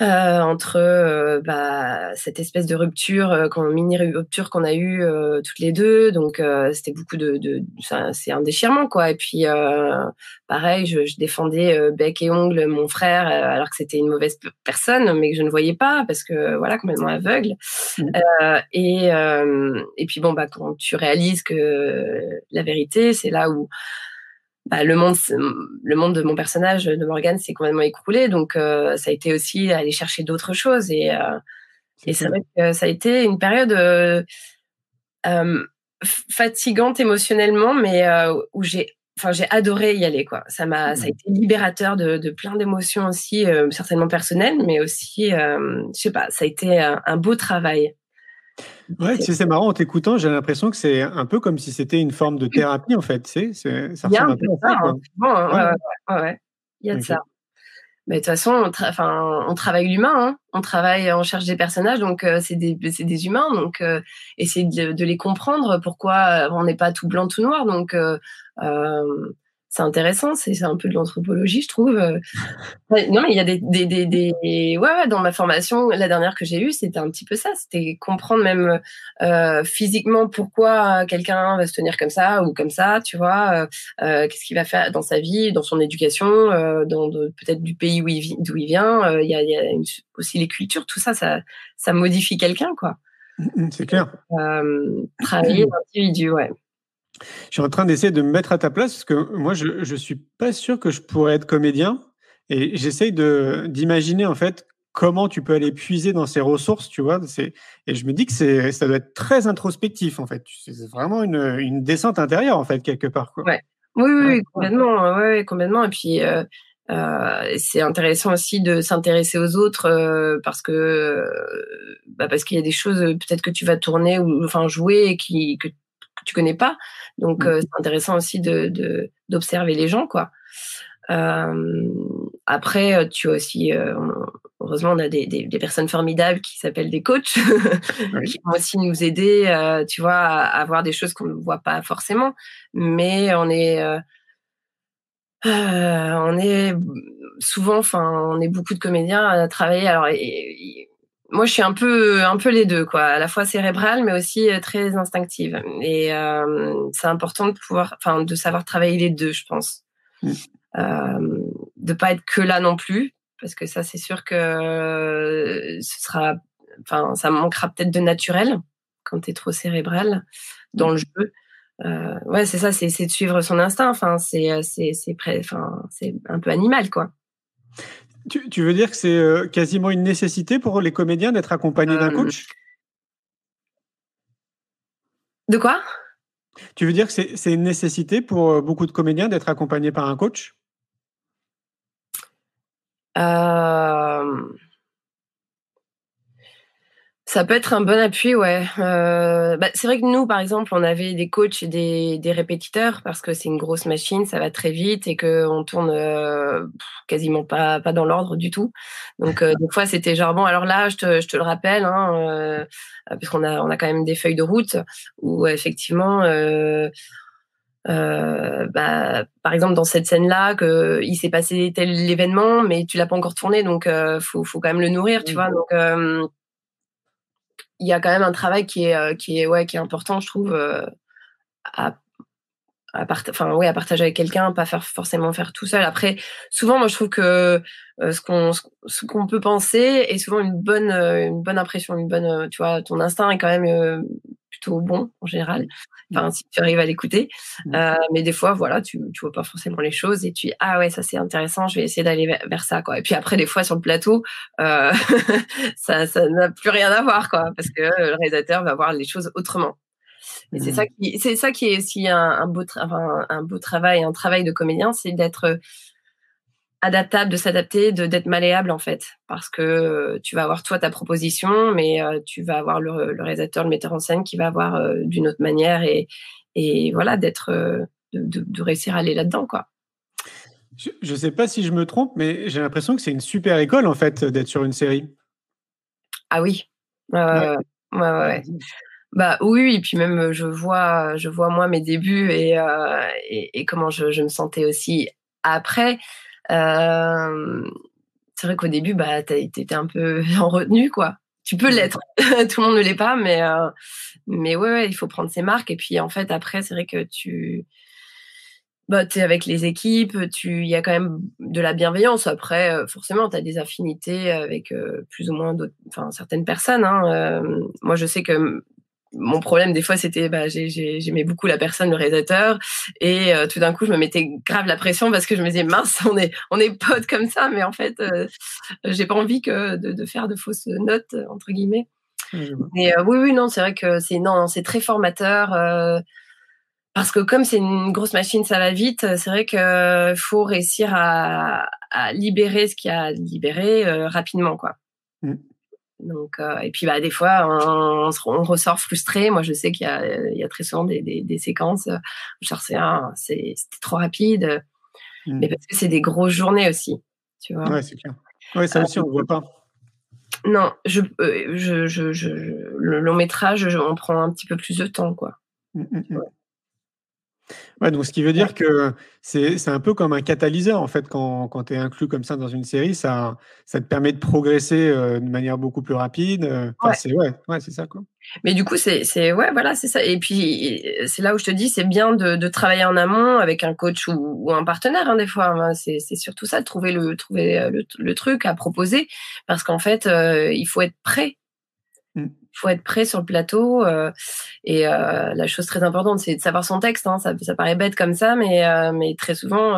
Euh, entre euh, bah, cette espèce de rupture, euh, mini rupture qu'on a eue toutes les deux. Donc c'était beaucoup de, de c'est un déchirement quoi. Et puis pareil, je, je défendais bec et ongle mon frère alors que c'était une mauvaise personne, mais que je ne voyais pas parce que voilà complètement aveugle. Mmh. et et puis bon bah quand tu réalises que la vérité, c'est là où bah, le monde, le monde de mon personnage de Morgane s'est complètement écroulé. Donc, ça a été aussi aller chercher d'autres choses. Et, et c'est vrai que ça a été une période fatigante émotionnellement, mais où j'ai enfin j'ai adoré y aller quoi ça m'a ça a été libérateur de, de plein d'émotions aussi certainement personnelles mais aussi euh, je sais pas ça a été un, beau travail Ouais, c'est marrant en t'écoutant, j'ai l'impression que c'est un peu comme si c'était une forme de thérapie en fait. C'est, ça ressemble un peu à ça. Hein. ouais. ouais, Il y a de ça. Mais de toute façon, on, on travaille l'humain, hein. on travaille, on cherche des personnages, donc euh, c'est des, c'est des humains, donc euh, essayer de, de, les comprendre. Pourquoi on n'est pas tout blanc, tout noir, donc euh, c'est intéressant, c'est un peu de l'anthropologie, je trouve. Euh. non, mais il y a des, des, des, des... Ouais, ouais, dans ma formation, la dernière que j'ai eue, c'était un petit peu ça, c'était comprendre même euh, physiquement pourquoi quelqu'un va se tenir comme ça ou comme ça, tu vois, euh, euh qu'est-ce qu'il va faire dans sa vie, dans son éducation, euh, dans peut-être du pays où il d'où il vient. Euh, il y a, y a aussi les cultures, tout ça, ça, ça modifie quelqu'un, quoi. C'est clair. travailler l'individu, ouais. Je suis en train d'essayer de me mettre à ta place parce que moi, je ne suis pas sûr que je pourrais être comédien. Et j'essaye d'imaginer en fait comment tu peux aller puiser dans ces ressources, tu vois. Et je me dis que ça doit être très introspectif en fait. C'est vraiment une, une, descente intérieure en fait, quelque part. Quoi. Ouais. Oui, oui, complètement. Ouais, complètement. Et puis, euh, euh, c'est intéressant aussi de s'intéresser aux autres euh, parce que bah parce qu'il y a des choses peut-être que tu vas tourner ou enfin jouer et qui que tu connais pas. Donc, euh, c'est intéressant aussi de d'observer les gens, quoi. Euh, après, euh, tu as aussi, heureusement, on a des, des, personnes formidables qui s'appellent des coachs, qui vont aussi nous aider, tu vois, à, voir des choses qu'on ne voit pas forcément. Mais on est, on est souvent, enfin, on est beaucoup de comédiens à travailler. Alors, moi, je suis un peu, un peu les deux, quoi. À la fois cérébrale, mais aussi euh, très instinctive. Et euh, c'est important de pouvoir, enfin, de savoir travailler les deux, je pense. Mm. Euh, de pas être que là non plus, parce que ça, c'est sûr que ce sera, enfin, ça manquera peut-être de naturel quand tu es trop cérébral dans le jeu. Euh, ouais, c'est ça, c'est de suivre son instinct. Enfin, c'est, euh, c'est, c'est, enfin, c'est un peu animal, quoi. Tu, veux dire que c'est euh, quasiment une nécessité pour les comédiens d'être accompagnés d'un euh, coach? De quoi? Tu veux dire que c'est une nécessité pour euh, beaucoup de comédiens d'être accompagnés par un coach? Ça peut être un bon appui, ouais. Euh, bah, c'est vrai que nous, par exemple, on avait des coachs et des, des répétiteurs parce que c'est une grosse machine, ça va très vite et que on tourne euh, quasiment pas pas dans l'ordre du tout. Donc euh, des fois, c'était genre bon, alors là, je te, je te le rappelle, hein, euh, parce qu'on a on a quand même des feuilles de route où effectivement. Euh, euh, bah, par exemple dans cette scène là que il s'est passé tel événement mais tu l'as pas encore tourné donc euh, faut faut quand même le nourrir tu vois donc euh, il y a quand même un travail qui est euh, qui est ouais qui est important je trouve euh, à à, enfin, ouais, à partager avec quelqu'un, pas faire forcément faire tout seul. Après, souvent, moi, je trouve que euh, ce qu'on ce qu'on peut penser est souvent une bonne une bonne impression, une bonne, tu vois, ton instinct est quand même plutôt bon en général. Enfin, si tu arrives à l'écouter. Mmh. Euh, mais des fois, voilà, tu tu vois pas forcément les choses et tu dis ah ouais ça c'est intéressant, je vais essayer d'aller vers, ça quoi. Et puis après des fois sur le plateau, euh, ça ça n'a plus rien à voir quoi parce que le réalisateur va voir les choses autrement. Et c'est ça mmh. qui c'est ça qui est aussi un, un beau enfin, un beau travail, un travail de comédien, c'est d'être adaptable, de s'adapter, de d'être malléable en fait, parce que euh, tu vas avoir toi ta proposition, mais euh, tu vas avoir le, le, réalisateur, le metteur en scène qui va avoir euh, d'une autre manière et et voilà d'être de, de, réussir à aller là-dedans quoi. Je ne sais pas si je me trompe, mais j'ai l'impression que c'est une super école en fait d'être sur une série. Ah oui, ouais. ouais, ouais. Bah oui, et puis même je vois, je vois moi mes débuts et, et, et, comment je, je me sentais aussi après. Euh, c'est vrai qu'au début, bah, étais un peu en retenue, quoi. Tu peux l'être. Tout le monde ne l'est pas, mais euh, mais ouais, ouais, il faut prendre ses marques. Et puis en fait, après, c'est vrai que tu bah, es avec les équipes, il y a quand même de la bienveillance. Après, euh, forcément, tu as des affinités avec plus ou moins d'autres, enfin certaines personnes. Hein. moi, je sais que mon problème des fois c'était bah, j'aimais beaucoup la personne le réalisateur et euh, tout d'un coup je me mettais grave la pression parce que je me disais mince on est on est potes comme ça mais en fait euh, j'ai pas envie que de, de, faire de fausses notes entre guillemets. Mais oui oui non c'est vrai que c'est non c'est très formateur parce que comme c'est une grosse machine ça va vite c'est vrai que faut réussir à, à libérer ce qu'il y a à libérer rapidement quoi. Mmh. Donc, euh, et puis bah, des fois, on, on, ressort frustré. Moi, je sais qu'il y a, il y a très souvent des, des, des séquences où genre c'est c'était trop rapide, mmh. mais parce que c'est des grosses journées aussi, tu vois. Ouais, c'est clair. Ouais, ça aussi, on ne voit pas. Non, je, euh, je, je, je, le long métrage, on prend un petit peu plus de temps, quoi. Mmh, mmh, Ouais, donc ce qui veut dire que c'est un peu comme un catalyseur, en fait, quand, quand tu es inclus comme ça dans une série, ça, ça te permet de progresser euh, de manière beaucoup plus rapide. Euh, ouais. C'est ouais, ouais, ça, quoi. Mais du coup, c'est ouais, voilà, c'est ça. Et puis, c'est là où je te dis, c'est bien de, de, travailler en amont avec un coach ou, ou un partenaire, hein, des fois. Hein. C'est surtout ça, de trouver le, trouver euh, le, le truc à proposer, parce qu'en fait, il faut être prêt. Faut être prêt sur le plateau. Euh, et euh, la chose très importante, c'est de savoir son texte. Hein. Ça, ça, paraît bête comme ça, mais, euh, mais très souvent,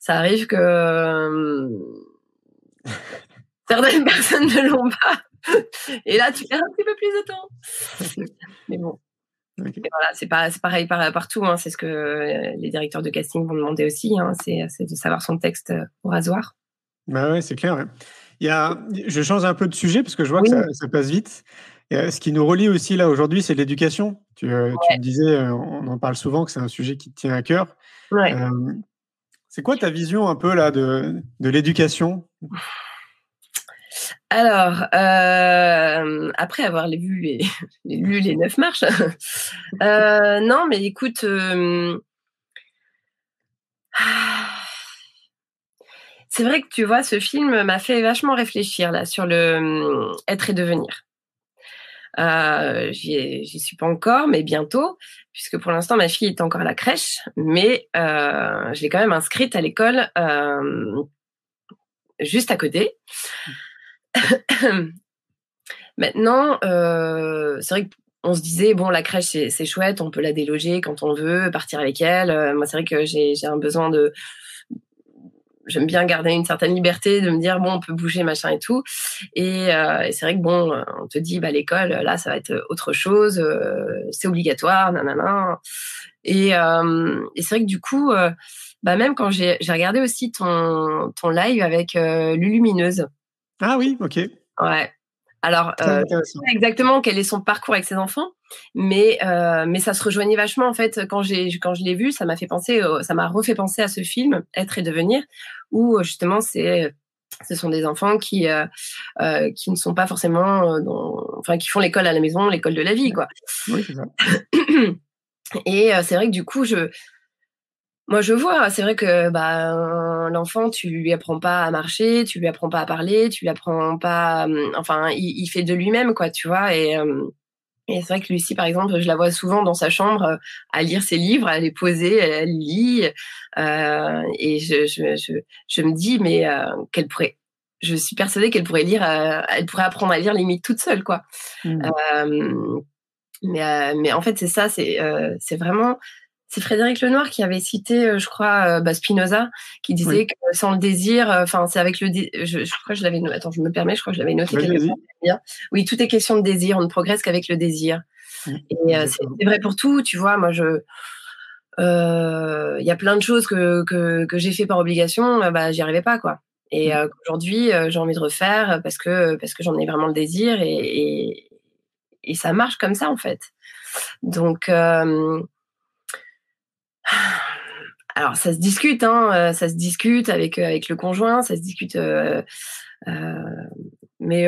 ça arrive que certaines personnes ne l'ont pas. et là, tu perds un petit peu plus de temps. mais bon. Voilà, c'est pas pareil partout. Hein. C'est ce que les directeurs de casting vont demander aussi. Hein. C'est de savoir son texte au rasoir. Bah ouais, c'est clair. Il y a, je change un peu de sujet parce que je vois que ça, ça, passe vite. Et ce qui nous relie aussi là aujourd'hui, c'est l'éducation. Tu, euh, tu, disais, euh, on en parle souvent, que c'est un sujet qui te tient à cœur. Ouais. Euh, c'est quoi ta vision un peu là de, de l'éducation? Alors, euh, après avoir vu les, les, lu les neuf marches, euh, non, mais écoute, euh, c'est vrai que tu vois, ce film m'a fait vachement réfléchir là sur le être et devenir. Euh, j'y suis pas encore, mais bientôt, puisque pour l'instant ma fille est encore à la crèche, mais euh, je l'ai quand même inscrite à l'école euh, juste à côté. Maintenant, euh, c'est vrai qu'on se disait bon la crèche c'est chouette, on peut la déloger quand on veut, partir avec elle. Euh, moi c'est vrai que j'ai un besoin de j'aime bien garder une certaine liberté de me dire bon on peut bouger machin et tout. Et, euh, et c'est vrai que bon on te dit bah l'école là ça va être autre chose euh, c'est obligatoire nanana. Et, euh, et c'est vrai que du coup euh, bah même quand j'ai regardé aussi ton ton live avec euh, Lulumineuse. Ah oui ok. Ouais alors, euh, sais pas exactement quel est son parcours avec ses enfants, mais euh, mais ça se rejoignait vachement en fait quand j'ai quand je l'ai vu, ça m'a fait penser, ça m'a refait penser à ce film Être et devenir, où euh, justement c'est ce sont des enfants qui euh, euh, qui ne sont pas forcément, dans, enfin qui font l'école à la maison, l'école de la vie quoi. Oui, c'est ça. Et c'est vrai que du coup je moi, je vois. C'est vrai que bah, l'enfant, tu lui apprends pas à marcher, tu lui apprends pas à parler, tu lui apprends pas. Enfin, il, il fait de lui-même, quoi, tu vois. Et, et c'est vrai que Lucie, par exemple, je la vois souvent dans sa chambre euh, à lire ses livres, à les poser, elle, lit. Euh, et je, je, je, je, me dis, mais euh, qu'elle pourrait. Je suis persuadée qu'elle pourrait lire, euh, elle pourrait apprendre à lire limite toute seule, quoi. Mmh. mais, mais en fait, c'est ça, c'est c'est vraiment c'est Frédéric Lenoir qui avait cité, euh, je crois, euh, bah, Spinoza, qui disait que sans le désir, euh, enfin, c'est avec le, je, je, crois que je l'avais, attends, je me permets, je crois que je l'avais noté. Oui, tout est question de désir. On ne progresse qu'avec le désir. Et c'est vrai pour tout, tu vois. Moi, je, il y a plein de choses que que, que j'ai fait par obligation, bah, j'y arrivais pas, quoi. Et aujourd'hui, j'ai envie de refaire parce que parce que j'en ai vraiment le désir et, et, et ça marche comme ça en fait. Donc alors ça se discute, hein, euh, ça se discute avec euh, avec le conjoint, ça se discute, euh, mais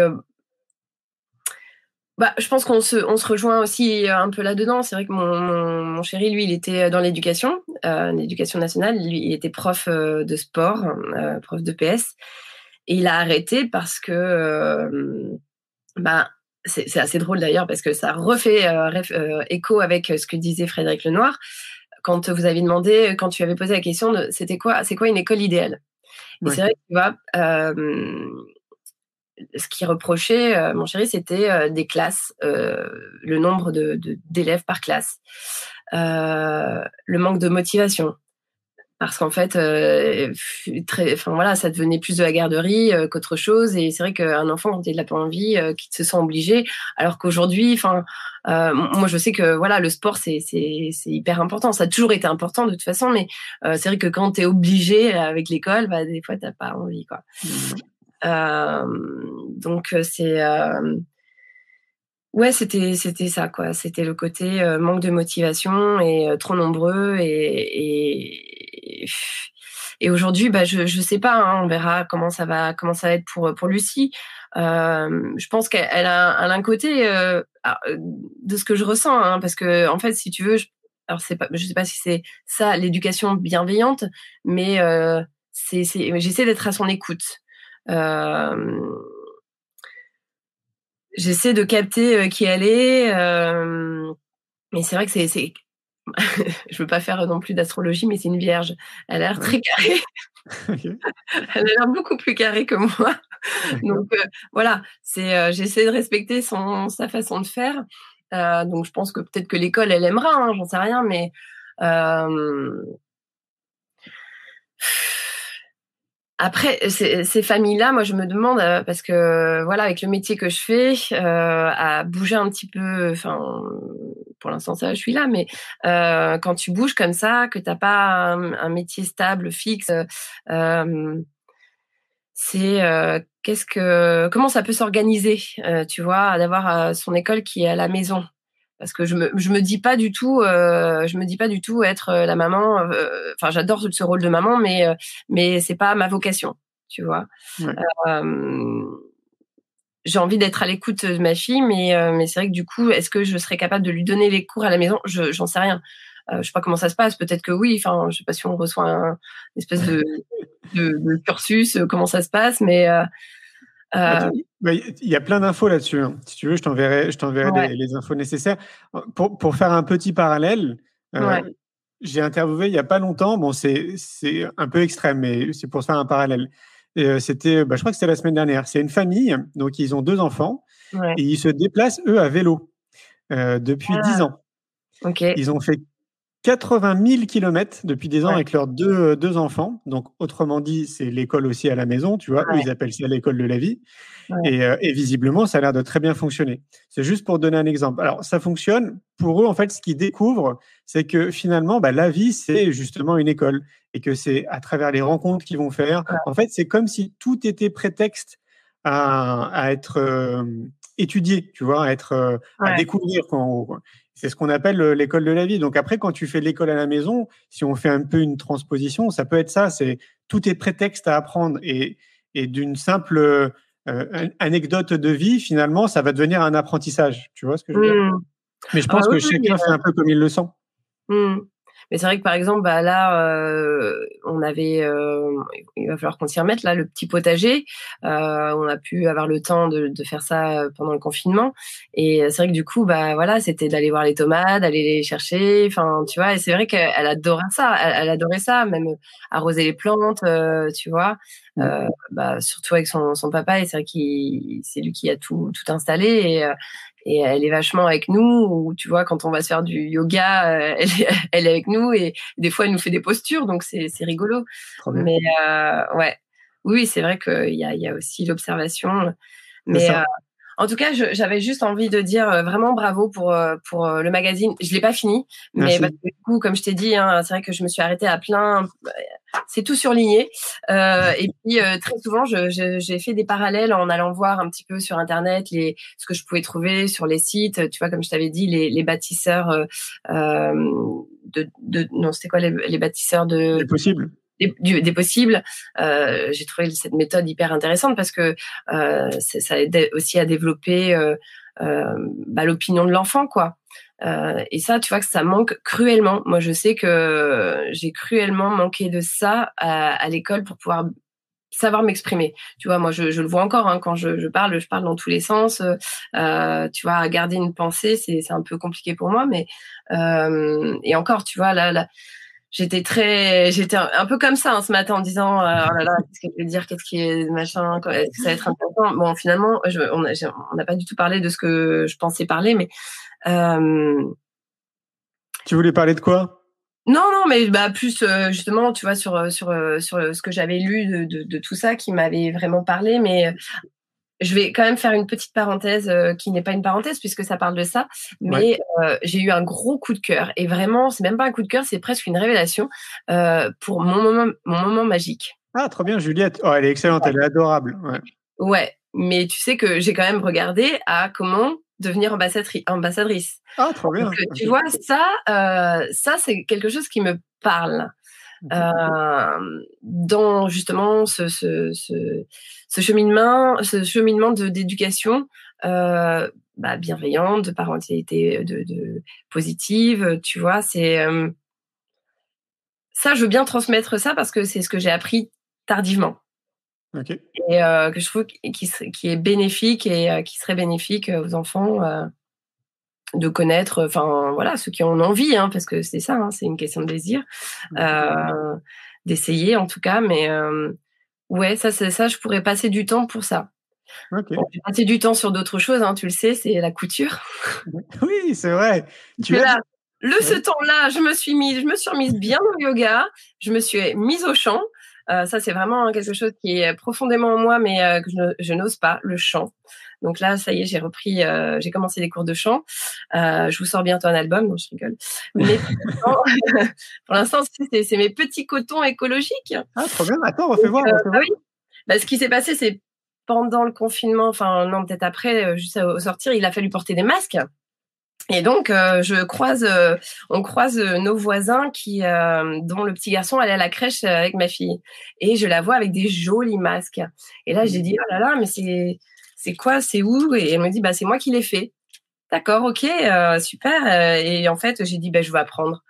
bah, je pense qu'on se on se rejoint aussi un peu là-dedans. C'est vrai que mon, mon, chéri, lui, il était dans l'éducation, l'éducation nationale. Lui, il était prof de sport, prof de PS, et il a arrêté parce que bah c'est assez drôle d'ailleurs parce que ça refait écho avec ce que disait Frédéric Lenoir quand vous avez demandé, quand tu avais posé la question de c'était quoi, c'est quoi une école idéale? Et c'est vrai que tu vois, euh, ce qui reprochait, mon chéri, c'était des classes, le nombre de d'élèves par classe, le manque de motivation, parce qu'en fait, euh, très, enfin voilà, ça devenait plus de la garderie euh, qu'autre chose. Et c'est vrai qu'un enfant, quand il n'a pas envie, euh, qu'il se sent obligé, alors qu'aujourd'hui, enfin, moi je sais que voilà, le sport c'est c'est c'est hyper important. Ça a toujours été important de toute façon, mais c'est vrai que quand tu es obligé avec l'école, bah des fois t'as pas envie quoi. Mmh. donc c'est Ouais, c'était c'était ça quoi. C'était le côté manque de motivation et trop nombreux et et, aujourd'hui, bah je je sais pas. Hein, on verra comment ça va comment ça va être pour pour Lucie. Euh, je pense qu'elle a, un côté ah, de ce que je ressens, hein, parce que en fait, si tu veux, je, alors c'est pas, je sais pas si c'est ça l'éducation bienveillante, mais euh, c'est j'essaie d'être à son écoute. Euh, j'essaie de capter euh, qui elle est. Euh, mais c'est vrai que c'est... je veux pas faire non plus d'astrologie, mais c'est une vierge. Elle a l'air très carrée. Elle a l'air beaucoup plus carrée que moi. Donc euh, voilà, c'est j'essaie de respecter son sa façon de faire. donc je pense que peut-être que l'école elle aimera, hein, j'en sais rien, mais après, ces, familles-là, moi, je me demande euh, parce que voilà, avec le métier que je fais, euh, à bouger un petit peu. Enfin, pour l'instant, ça, je suis là, mais euh, quand tu bouges comme ça, que t'as pas un, métier stable, fixe, euh, c'est qu'est-ce que, comment ça peut s'organiser, tu vois, d'avoir son école qui est à la maison? Parce que je me je me dis pas du tout euh, je me dis pas du tout être euh, la maman euh, enfin j'adore ce rôle de maman mais euh, mais c'est pas ma vocation tu vois. J'ai envie d'être à l'écoute de ma fille mais mais c'est vrai que du coup est-ce que je serais capable de lui donner les cours à la maison? Je j'en sais rien. Je sais pas comment ça se passe. Peut-être que oui enfin je sais pas si on reçoit un une espèce de, de, de cursus comment ça se passe mais bah, bah, il y a plein d'infos là-dessus. Hein. Si tu veux, je t'enverrai, je t'enverrai les, infos nécessaires. Pour, pour, faire un petit parallèle, euh, j'ai interviewé il n'y a pas longtemps. Bon, c'est, c'est un peu extrême, mais c'est pour faire un parallèle. Euh, c'était, bah, je crois que c'était la semaine dernière. C'est une famille, donc ils ont deux enfants et ils se déplacent eux à vélo euh, depuis dix ah. ans. Ils ont fait 80 000 kilomètres depuis des ans avec leurs deux, euh, deux enfants. Donc, autrement dit, c'est l'école aussi à la maison, tu vois. Eux, ils appellent ça l'école de la vie. Et, euh, et, visiblement, ça a l'air de très bien fonctionner. C'est juste pour donner un exemple. Alors, ça fonctionne. Pour eux, en fait, ce qu'ils découvrent, c'est que finalement, bah, la vie, c'est justement une école. Et que c'est à travers les rencontres qu'ils vont faire. En fait, c'est comme si tout était prétexte à, à être euh, étudié, tu vois, à être à découvrir. Quoi, c'est ce qu'on appelle euh, l'école de la vie. Donc après, quand tu fais l'école à la maison, si on fait un peu une transposition, ça peut être ça. C'est tout est prétexte à apprendre et, et d'une simple euh, anecdote de vie, finalement, ça va devenir un apprentissage. Tu vois ce que je veux dire? Mmh. Mais je pense ah que chacun fait un peu comme il le sent. Mmh. Mais c'est vrai que par exemple, bah là, euh, on avait, euh, il va falloir qu'on s'y remette là, le petit potager. Euh, on a pu avoir le temps de, de, faire ça pendant le confinement. Et c'est vrai que du coup, bah voilà, c'était d'aller voir les tomates, d'aller les chercher. Enfin, tu vois. Et c'est vrai qu'elle adorait ça. Elle, adorait ça, même arroser les plantes, euh, tu vois. Mmh. Euh, bah, surtout avec son, son papa. Et c'est vrai qu'il, c'est lui qui a tout tout installé. Et, et elle est vachement avec nous. Ou tu vois, quand on va se faire du yoga, euh, elle, est, elle est avec nous et des fois elle nous fait des postures, donc c'est c'est rigolo. Mais euh, ouais, oui, c'est vrai qu'il y a il y a aussi l'observation. Mais euh, en tout cas, j'avais juste envie de dire euh, vraiment bravo pour euh, pour le magazine. Je l'ai pas fini, mais parce que, du coup, comme je t'ai dit, hein, c'est vrai que je me suis arrêtée à plein. C'est tout surligné. Euh, et puis très souvent, j'ai fait des parallèles en allant voir un petit peu sur internet les ce que je pouvais trouver sur les sites. Tu vois, comme je t'avais dit, les, les bâtisseurs de, de non, c'était quoi les, les bâtisseurs de. C'est possible des, possibles. Euh, j'ai trouvé cette méthode hyper intéressante parce que euh, ça aide aussi à développer euh, euh bah, l'opinion de l'enfant, quoi. Euh, et ça, tu vois que ça manque cruellement. Moi, je sais que j'ai cruellement manqué de ça à, l'école pour pouvoir savoir m'exprimer. Tu vois, moi, je, je le vois encore hein, quand je, je, parle, je parle dans tous les sens. Euh, tu vois, garder une pensée, c'est un peu compliqué pour moi, mais euh, et encore, tu vois, là, là j'étais très, j'étais un peu comme ça hein, ce matin en disant, euh, oh là là, qu'est-ce qu'il veut dire, qu'est-ce qui est machin, est-ce que ça va être intéressant? Bon, finalement, je, on n'a pas du tout parlé de ce que je pensais parler, mais. Euh, tu voulais parler de quoi? Non, non, mais bah plus euh, justement, tu vois, sur sur sur ce que j'avais lu de, de, de, tout ça qui m'avait vraiment parlé, mais je vais quand même faire une petite parenthèse euh, qui n'est pas une parenthèse puisque ça parle de ça, mais euh, j'ai eu un gros coup de cœur et vraiment, c'est même pas un coup de cœur, c'est presque une révélation euh, pour mon moment, mon moment magique. Ah, trop bien, Juliette. Oh, elle est excellente, elle est adorable. Ouais. ouais, mais tu sais que j'ai quand même regardé à comment devenir ambassadrice. Ah, trop bien. Donc, tu vois, ça, ça c'est quelque chose qui me parle. Euh, dans justement ce, ce, ce, ce, cheminement, ce cheminement de d'éducation euh, bah, bienveillante, de parentalité de, de positive, tu vois, c'est euh, ça, je veux bien transmettre ça parce que c'est ce que j'ai appris tardivement. Okay. Et euh, que je trouve qui, qui est bénéfique et euh, qui serait bénéfique aux enfants de connaître, enfin voilà, ceux qui en ont envie, hein, parce que c'est ça, hein, c'est une question de désir, euh, d'essayer en tout cas. Mais euh, ouais, ça, c'est ça, je pourrais passer du temps pour ça. Okay. passer du temps sur d'autres choses, hein, tu le sais, c'est la couture. Oui, c'est vrai. Tu là, le ce temps-là, je me suis mise, je me suis remise bien au yoga, je me suis mise au chant. Euh, ça, c'est vraiment quelque chose qui est profondément en moi, mais euh, que je, je n'ose pas, le chant. Donc là, ça y est, j'ai repris, euh, j'ai commencé des cours de chant. Euh, je vous sors bientôt un album, donc je rigole. Mais pour l'instant, c'est mes petits cotons écologiques. Ah, trop bien. Attends, on va voir. Euh, bah oui. Bah, ce qui s'est passé, c'est pendant le confinement, enfin non, peut-être après, juste au sortir, il a fallu porter des masques. Et donc, euh, je croise, euh, on croise nos voisins qui, dont le petit garçon allait à la crèche avec ma fille, et je la vois avec des jolis masques. Et là, j'ai dit oh là là, mais c'est c'est quoi, c'est où? Et elle me dit, bah c'est moi qui l'ai fait. D'accord, ok, euh, super. Euh, et en fait, j'ai dit, bah je vais apprendre.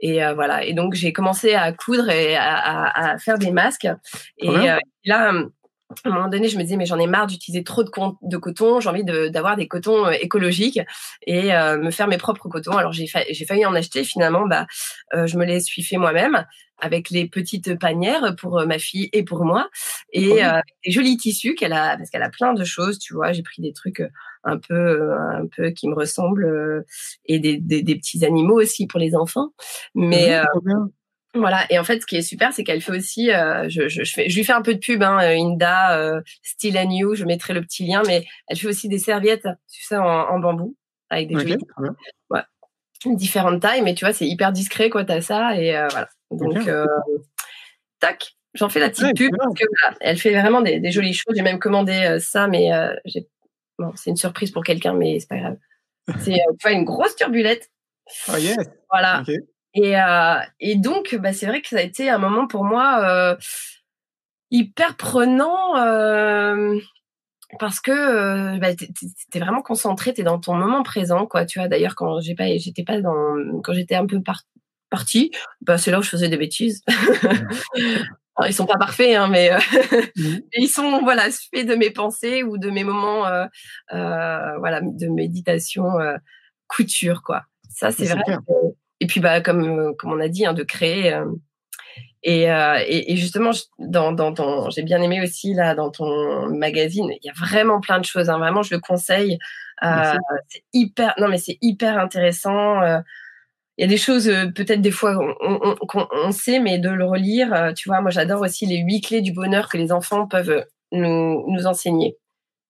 Et euh, voilà. Et donc j'ai commencé à coudre et à, à, faire des masques. Et là, à un moment donné, je me disais, mais j'en ai marre d'utiliser trop de, de coton. J'ai envie d'avoir des cotons écologiques et me faire mes propres cotons. Alors j'ai failli en acheter. Finalement, bah, je me les suis fait moi-même avec les petites panières pour ma fille et pour moi et des jolis tissus qu'elle a parce qu'elle a plein de choses. Tu vois, j'ai pris des trucs un peu un peu qui me ressemblent et des, des, des, petits animaux aussi pour les enfants. Mais voilà, et en fait, ce qui est super, c'est qu'elle fait aussi, euh, je, je, je, fais, je lui fais un peu de pub, hein, Inda, euh, Still and You, je mettrai le petit lien, mais elle fait aussi des serviettes, tu sais, en, en bambou, avec des okay, ouais. différentes tailles, mais tu vois, c'est hyper discret, quoi, t'as ça, et euh, voilà. Donc, euh, tac, j'en fais la petite pub, parce que voilà, elle fait vraiment des, des jolies choses, j'ai même commandé euh, ça, mais euh, j'ai, bon, c'est une surprise pour quelqu'un, mais c'est pas grave. C'est, tu vois, une grosse turbulette. Oh yes. Voilà. Okay. Et, euh, et donc, bah, c'est vrai que ça a été un moment pour moi euh, hyper prenant euh, parce que bah, t'es vraiment concentré, t'es dans ton moment présent, quoi. Tu vois, d'ailleurs, quand j'ai pas, j'étais pas dans, quand j'étais un peu par, partie, bah, c'est là où je faisais des bêtises. Alors, ils sont pas parfaits, hein, mais euh, mmh. ils sont voilà faits de mes pensées ou de mes moments, euh, voilà, de méditation, couture, quoi. Ça, c'est vrai. Que, et puis bah comme comme on a dit hein, de créer euh, et, euh, et, et justement dans dans ton j'ai bien aimé aussi là dans ton magazine il y a vraiment plein de choses hein, vraiment je le conseille. Euh, c'est hyper non mais c'est hyper intéressant euh, il y a des choses euh, peut-être des fois qu'on on, on, sait mais de le relire tu vois moi j'adore aussi les huit clés du bonheur que les enfants peuvent nous nous enseigner.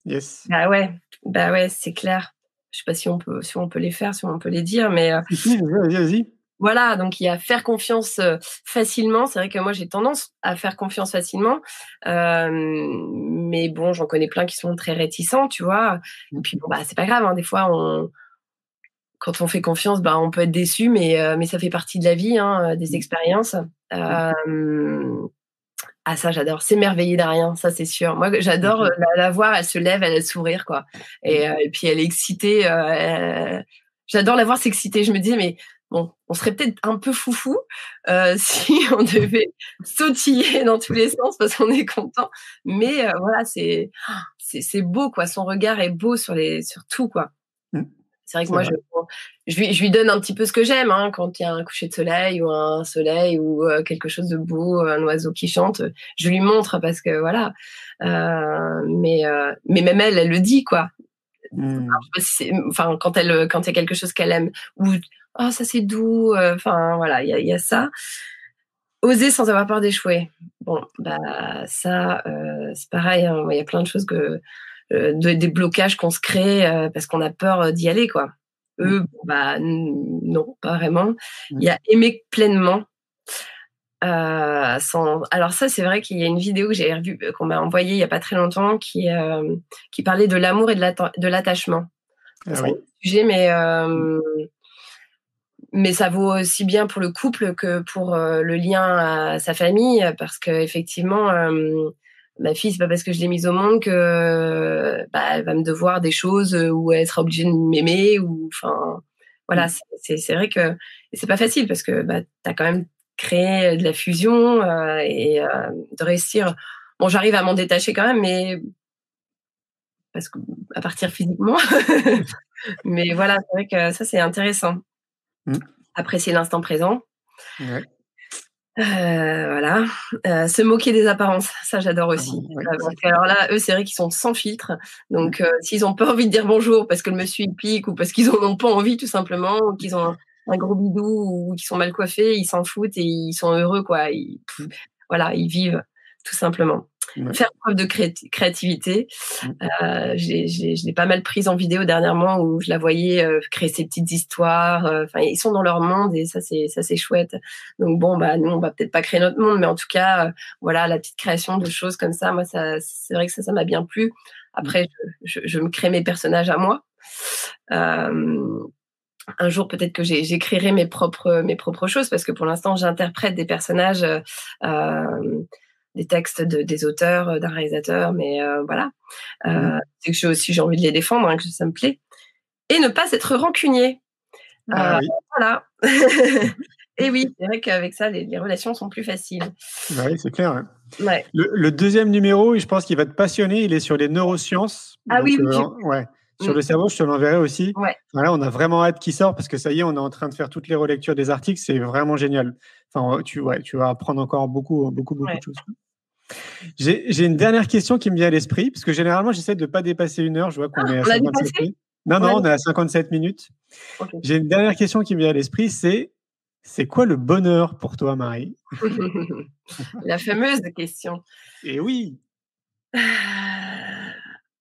Yes. Bah ouais bah ouais c'est clair je sais pas si on peut si on peut les faire, si on peut les dire, mais euh, vas-y, vas-y. Voilà, donc il y a faire confiance euh, facilement. C'est vrai que moi j'ai tendance à faire confiance facilement, euh, mais bon, j'en connais plein qui sont très réticents, tu vois. Et puis bon bah c'est pas grave, hein, des fois on quand on fait confiance, bah on peut être déçu, mais euh, mais ça fait partie de la vie, hein, des expériences. Euh, ah ça j'adore, s'émerveiller d'un ça c'est sûr. Moi j'adore la, la, voir, elle se lève, elle a le sourire quoi. Et, euh, et puis elle est excitée. Euh, j'adore la voir s'exciter. Je me dis mais bon, on serait peut-être un peu foufou euh, si on devait sautiller dans tous les sens parce qu'on est content. Mais euh, voilà c'est c'est beau quoi. Son regard est beau sur les sur tout quoi. C'est vrai que moi, je, je, lui, je lui donne un petit peu ce que j'aime. Hein, quand il y a un coucher de soleil ou un soleil ou euh, quelque chose de beau, un oiseau qui chante, je lui montre parce que voilà. Euh, mais, euh, mais même elle, elle le dit, quoi. Mmh. enfin, quand elle, quand il y a quelque chose qu'elle aime, ou oh ça c'est doux. Enfin voilà, il y a, y a, ça. Oser sans avoir peur d'échouer. Bon, bah ça, c'est pareil. Hein, il y a plein de choses que euh, des blocages qu'on se crée euh, parce qu'on a peur euh, d'y aller, quoi. Eux, bah non, pas vraiment. Il y a aimer pleinement. sans... Alors ça, c'est vrai qu'il y a une vidéo que j'ai revue, qu'on m'a envoyée il y a pas très longtemps, qui qui parlait de l'amour et de l'attachement. Ah c'est un sujet, mais mais ça vaut aussi bien pour le couple que pour le lien à sa famille, parce que effectivement, ma fille, c'est pas parce que je l'ai mise au monde que bah, elle va me devoir des choses où elle sera obligée de m'aimer ou enfin voilà, mm. c'est vrai que c'est pas facile parce que bah, tu as quand même créé de la fusion euh, et euh, de réussir. Bon, j'arrive à m'en détacher quand même, mais parce que à partir physiquement. mais voilà, c'est vrai que ça c'est intéressant. Mm. Apprécier l'instant présent. Ouais. Euh, voilà. Euh, se moquer des apparences, ça j'adore aussi. Euh, alors là, eux, c'est vrai qu'ils sont sans filtre. Donc, s'ils ont pas envie de dire bonjour parce que le monsieur il pique ou parce qu'ils en ont pas envie tout simplement, ou qu'ils ont un, gros bidou ou qu'ils sont mal coiffés, ils s'en foutent et ils sont heureux quoi. voilà, ils vivent tout simplement. Faire preuve de créativité. Mmh. Euh, je l'ai pas mal prise en vidéo dernièrement où je la voyais euh, créer ses petites histoires. Euh, enfin, ils sont dans leur monde et ça c'est ça c'est chouette. Donc bon bah nous on va peut-être pas créer notre monde, mais en tout cas euh, voilà la petite création de choses comme ça. Moi ça c'est vrai que ça ça m'a bien plu. Après je, je, je, me crée mes personnages à moi. un jour peut-être que j'écrirai mes propres mes propres choses parce que pour l'instant j'interprète des personnages euh, des textes de, des auteurs, euh, d'un réalisateur, mais euh, voilà. Euh, mmh. C'est que j'ai aussi j'ai envie de les défendre, hein, que ça me plaît. Et ne pas être rancunier. Ah voilà. Et oui, c'est vrai qu'avec ça, les, relations sont plus faciles. Bah oui, c'est clair. Le, deuxième numéro, je pense qu'il va te passionner. Il est sur les neurosciences. Ah oui, oui. ouais. Sur le mmh. cerveau, je te l'enverrai aussi. Ouais. Voilà, on a vraiment hâte qu'il sorte parce que ça y est, on est en train de faire toutes les relectures des articles. C'est vraiment génial. Enfin, tu, ouais, tu vas apprendre encore beaucoup, beaucoup, beaucoup de choses. J'ai une dernière question qui me vient à l'esprit, parce que généralement, j'essaie de ne pas dépasser une heure. Je vois qu'on est à 57 minutes. Non, non, on est à 57 minutes. J'ai une dernière question qui me vient à l'esprit, c'est c'est quoi le bonheur pour toi, Marie? La fameuse question. Et oui.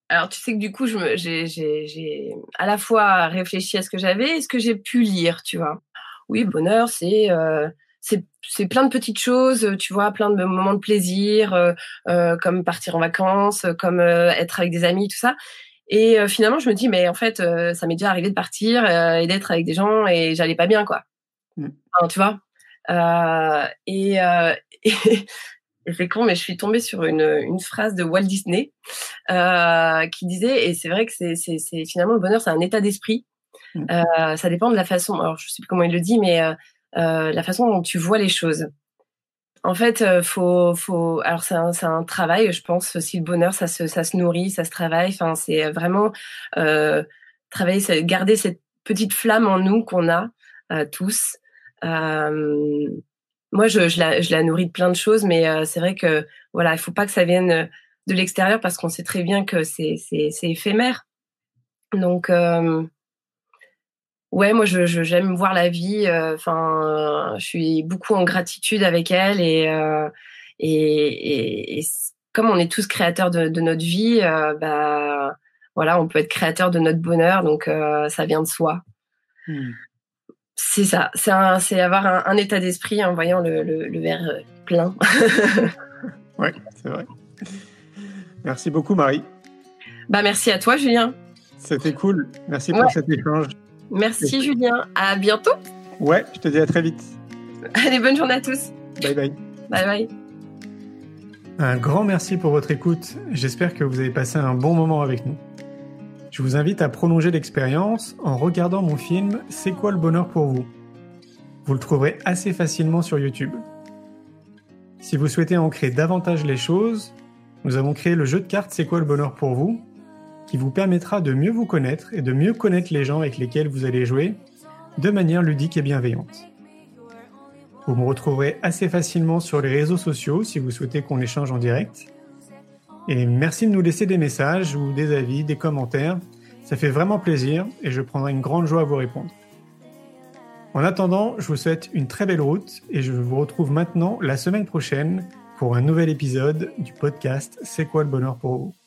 Alors, tu sais que du coup, j'ai à la fois réfléchi à ce que j'avais et ce que j'ai pu lire, tu vois. Oui, bonheur, c'est euh, c'est plein de petites choses, tu vois, plein de moments de plaisir, euh, euh, comme partir en vacances, comme euh, être avec des amis, tout ça. Et finalement, je me dis, mais en fait, ça m'est déjà arrivé de partir et d'être avec des gens et j'allais pas bien, quoi. Mmh. tu vois. et, et, c'est con, mais je suis tombée sur une, une phrase de Walt Disney qui disait, et c'est vrai que c'est finalement le bonheur, c'est un état d'esprit. Mmh. ça dépend de la façon. Alors, je sais plus comment il le dit, mais euh, la façon dont tu vois les choses. En fait, euh, faut, faut. Alors c'est un, un, travail, je pense. aussi le bonheur, ça se, ça se nourrit, ça se travaille. Enfin, c'est vraiment euh, travailler, garder cette petite flamme en nous qu'on a euh, tous. Euh, moi, je, je, la, je la nourris de plein de choses, mais c'est vrai que voilà, il faut pas que ça vienne de l'extérieur parce qu'on sait très bien que c'est, c'est, c'est éphémère. Donc, ouais, moi, je, j'aime voir la vie. Euh, enfin, je suis beaucoup en gratitude avec elle et, euh, et, et, comme on est tous créateurs de, de notre vie, euh, bah voilà, on peut être créateur de notre bonheur, donc ça vient de soi. Hmm. C'est ça, c'est, c'est avoir un, un état d'esprit en voyant le, le, le verre plein. ouais, c'est vrai. Merci beaucoup, Marie. Bah merci à toi, Julien. C'était cool. Merci pour cet échange. Merci Julien. À bientôt. Ouais, je te dis à très vite. Allez, bonne journée à tous. Bye bye. Bye bye. Un grand merci pour votre écoute. J'espère que vous avez passé un bon moment avec nous. Je vous invite à prolonger l'expérience en regardant mon film C'est quoi le bonheur pour vous? Vous le trouverez assez facilement sur YouTube. Si vous souhaitez ancrer davantage les choses, nous avons créé le jeu de cartes C'est quoi le bonheur pour vous? Qui vous permettra de mieux vous connaître et de mieux connaître les gens avec lesquels vous allez jouer de manière ludique et bienveillante. Vous me retrouverez assez facilement sur les réseaux sociaux si vous souhaitez qu'on échange en direct. Et merci de nous laisser des messages ou des avis, des commentaires. Ça fait vraiment plaisir et je prendrai une grande joie à vous répondre. En attendant, je vous souhaite une très belle route et je vous retrouve maintenant la semaine prochaine pour un nouvel épisode du podcast C'est quoi le bonheur pour vous?